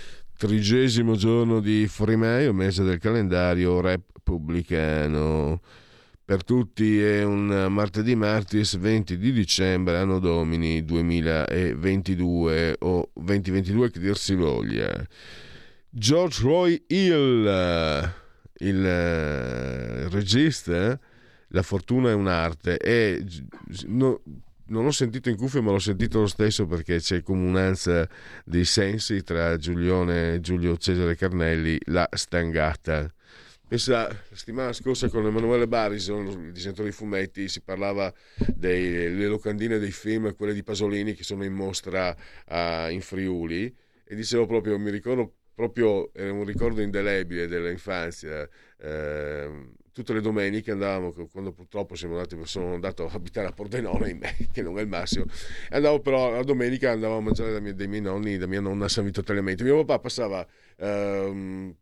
trigesimo giorno di Frimaio, mese del calendario repubblicano. Per tutti è un martedì martis 20 di dicembre, anno domini 2022 o 2022 che dir si voglia. George Roy Hill, il eh, regista, La fortuna è un'arte, e no, non l'ho sentito in cuffia, ma l'ho sentito lo stesso perché c'è comunanza dei sensi tra Giulione, Giulio Cesare Carnelli, la stangata. Pensa, la settimana scorsa con Emanuele Barison, il disegnatore di fumetti, si parlava delle locandine dei film, quelle di Pasolini che sono in mostra uh, in Friuli, e dicevo proprio, mi ricordo proprio, era un ricordo indelebile dell'infanzia. Uh, tutte le domeniche andavamo, quando purtroppo andati, sono andato a abitare a Pordenone, che non è il massimo, andavo però la domenica andavo a mangiare da mie, dai miei nonni, da mia nonna a San Vito Telementi. Mio papà passava, ehm,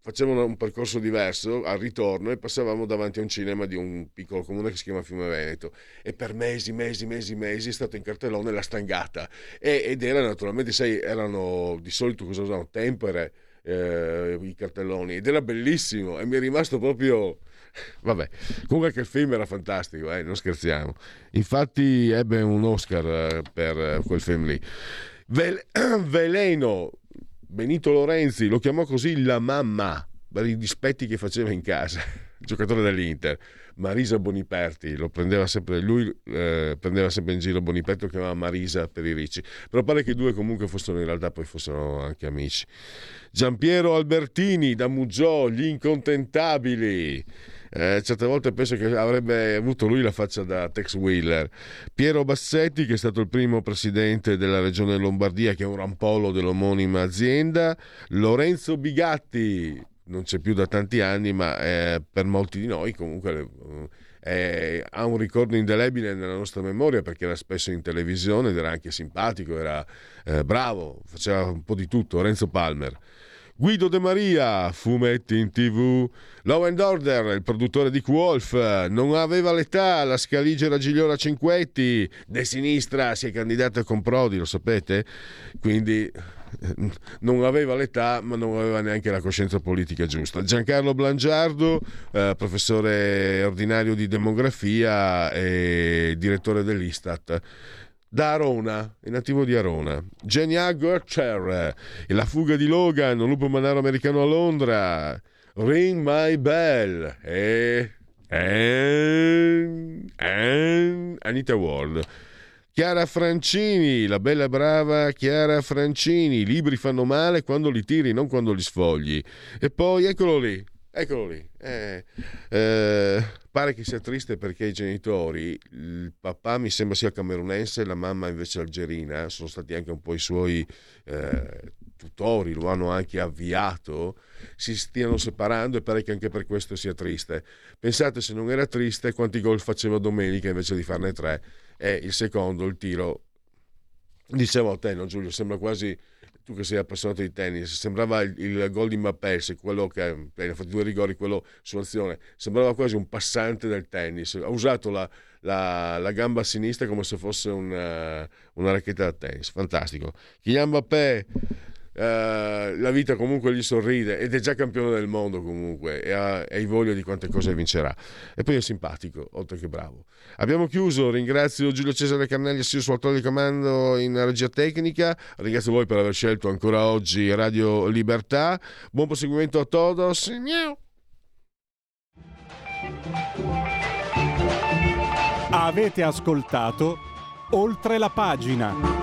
facevano un percorso diverso al ritorno e passavamo davanti a un cinema di un piccolo comune che si chiama Fiume Veneto e per mesi, mesi, mesi, mesi è stato in cartellone La Stangata e, ed era naturalmente, sai, erano di solito cosa usavano? Tempere, eh, i cartelloni ed era bellissimo e mi è rimasto proprio vabbè comunque che il film era fantastico eh, non scherziamo. Infatti ebbe un Oscar eh, per quel film lì. Vel- Veleno Benito Lorenzi lo chiamò così la mamma per i dispetti che faceva in casa giocatore dell'Inter Marisa Boniperti, lo prendeva sempre lui, eh, prendeva sempre in giro Boniperti, lo chiamava Marisa per i ricci, però pare che i due comunque fossero in realtà poi fossero anche amici. Giampiero Albertini da Muggiò, gli incontentabili. Eh, certe volte penso che avrebbe avuto lui la faccia da Tex Wheeler. Piero Bassetti, che è stato il primo presidente della regione Lombardia, che è un rampollo dell'omonima azienda. Lorenzo Bigatti, non c'è più da tanti anni, ma eh, per molti di noi comunque eh, ha un ricordo indelebile nella nostra memoria perché era spesso in televisione ed era anche simpatico, era eh, bravo, faceva un po' di tutto. Renzo Palmer. Guido De Maria, fumetti in tv. Law and Order, il produttore di Wolf, non aveva l'età, la scaligera Gigliora Cinquetti, de sinistra si è candidato con Prodi, lo sapete? Quindi non aveva l'età ma non aveva neanche la coscienza politica giusta. Giancarlo Blangiardo, eh, professore ordinario di demografia e direttore dell'Istat da Arona, è nativo di Arona. Jenny Agurcher, La fuga di Logan, un lupo manaro americano a Londra. Ring My Bell e, e, e Anita Ward. Chiara Francini, la bella brava Chiara Francini, i libri fanno male quando li tiri, non quando li sfogli. E poi eccolo lì, eccolo lì. Eh, eh, pare che sia triste perché i genitori, il papà mi sembra sia camerunense, la mamma invece algerina, sono stati anche un po' i suoi eh, tutori, lo hanno anche avviato, si stiano separando e pare che anche per questo sia triste. Pensate se non era triste quanti gol faceva domenica invece di farne tre e il secondo, il tiro. Dicevo a te, no Giulio, sembra quasi tu che sei appassionato di tennis, sembrava il, il gol di Mappes, quello che ha fatto due rigori, quello su azione, sembrava quasi un passante del tennis. Ha usato la, la, la gamba sinistra come se fosse una, una racchetta da tennis. Fantastico. Kylian Mbappé Uh, la vita comunque gli sorride ed è già campione del mondo comunque e ha, e voglia di quante cose vincerà e poi è simpatico oltre che bravo abbiamo chiuso ringrazio Giulio Cesare Carnelli sia sul di comando in regia tecnica. Ringrazio voi per aver scelto ancora oggi Radio Libertà. Buon proseguimento a todos. Avete ascoltato oltre la pagina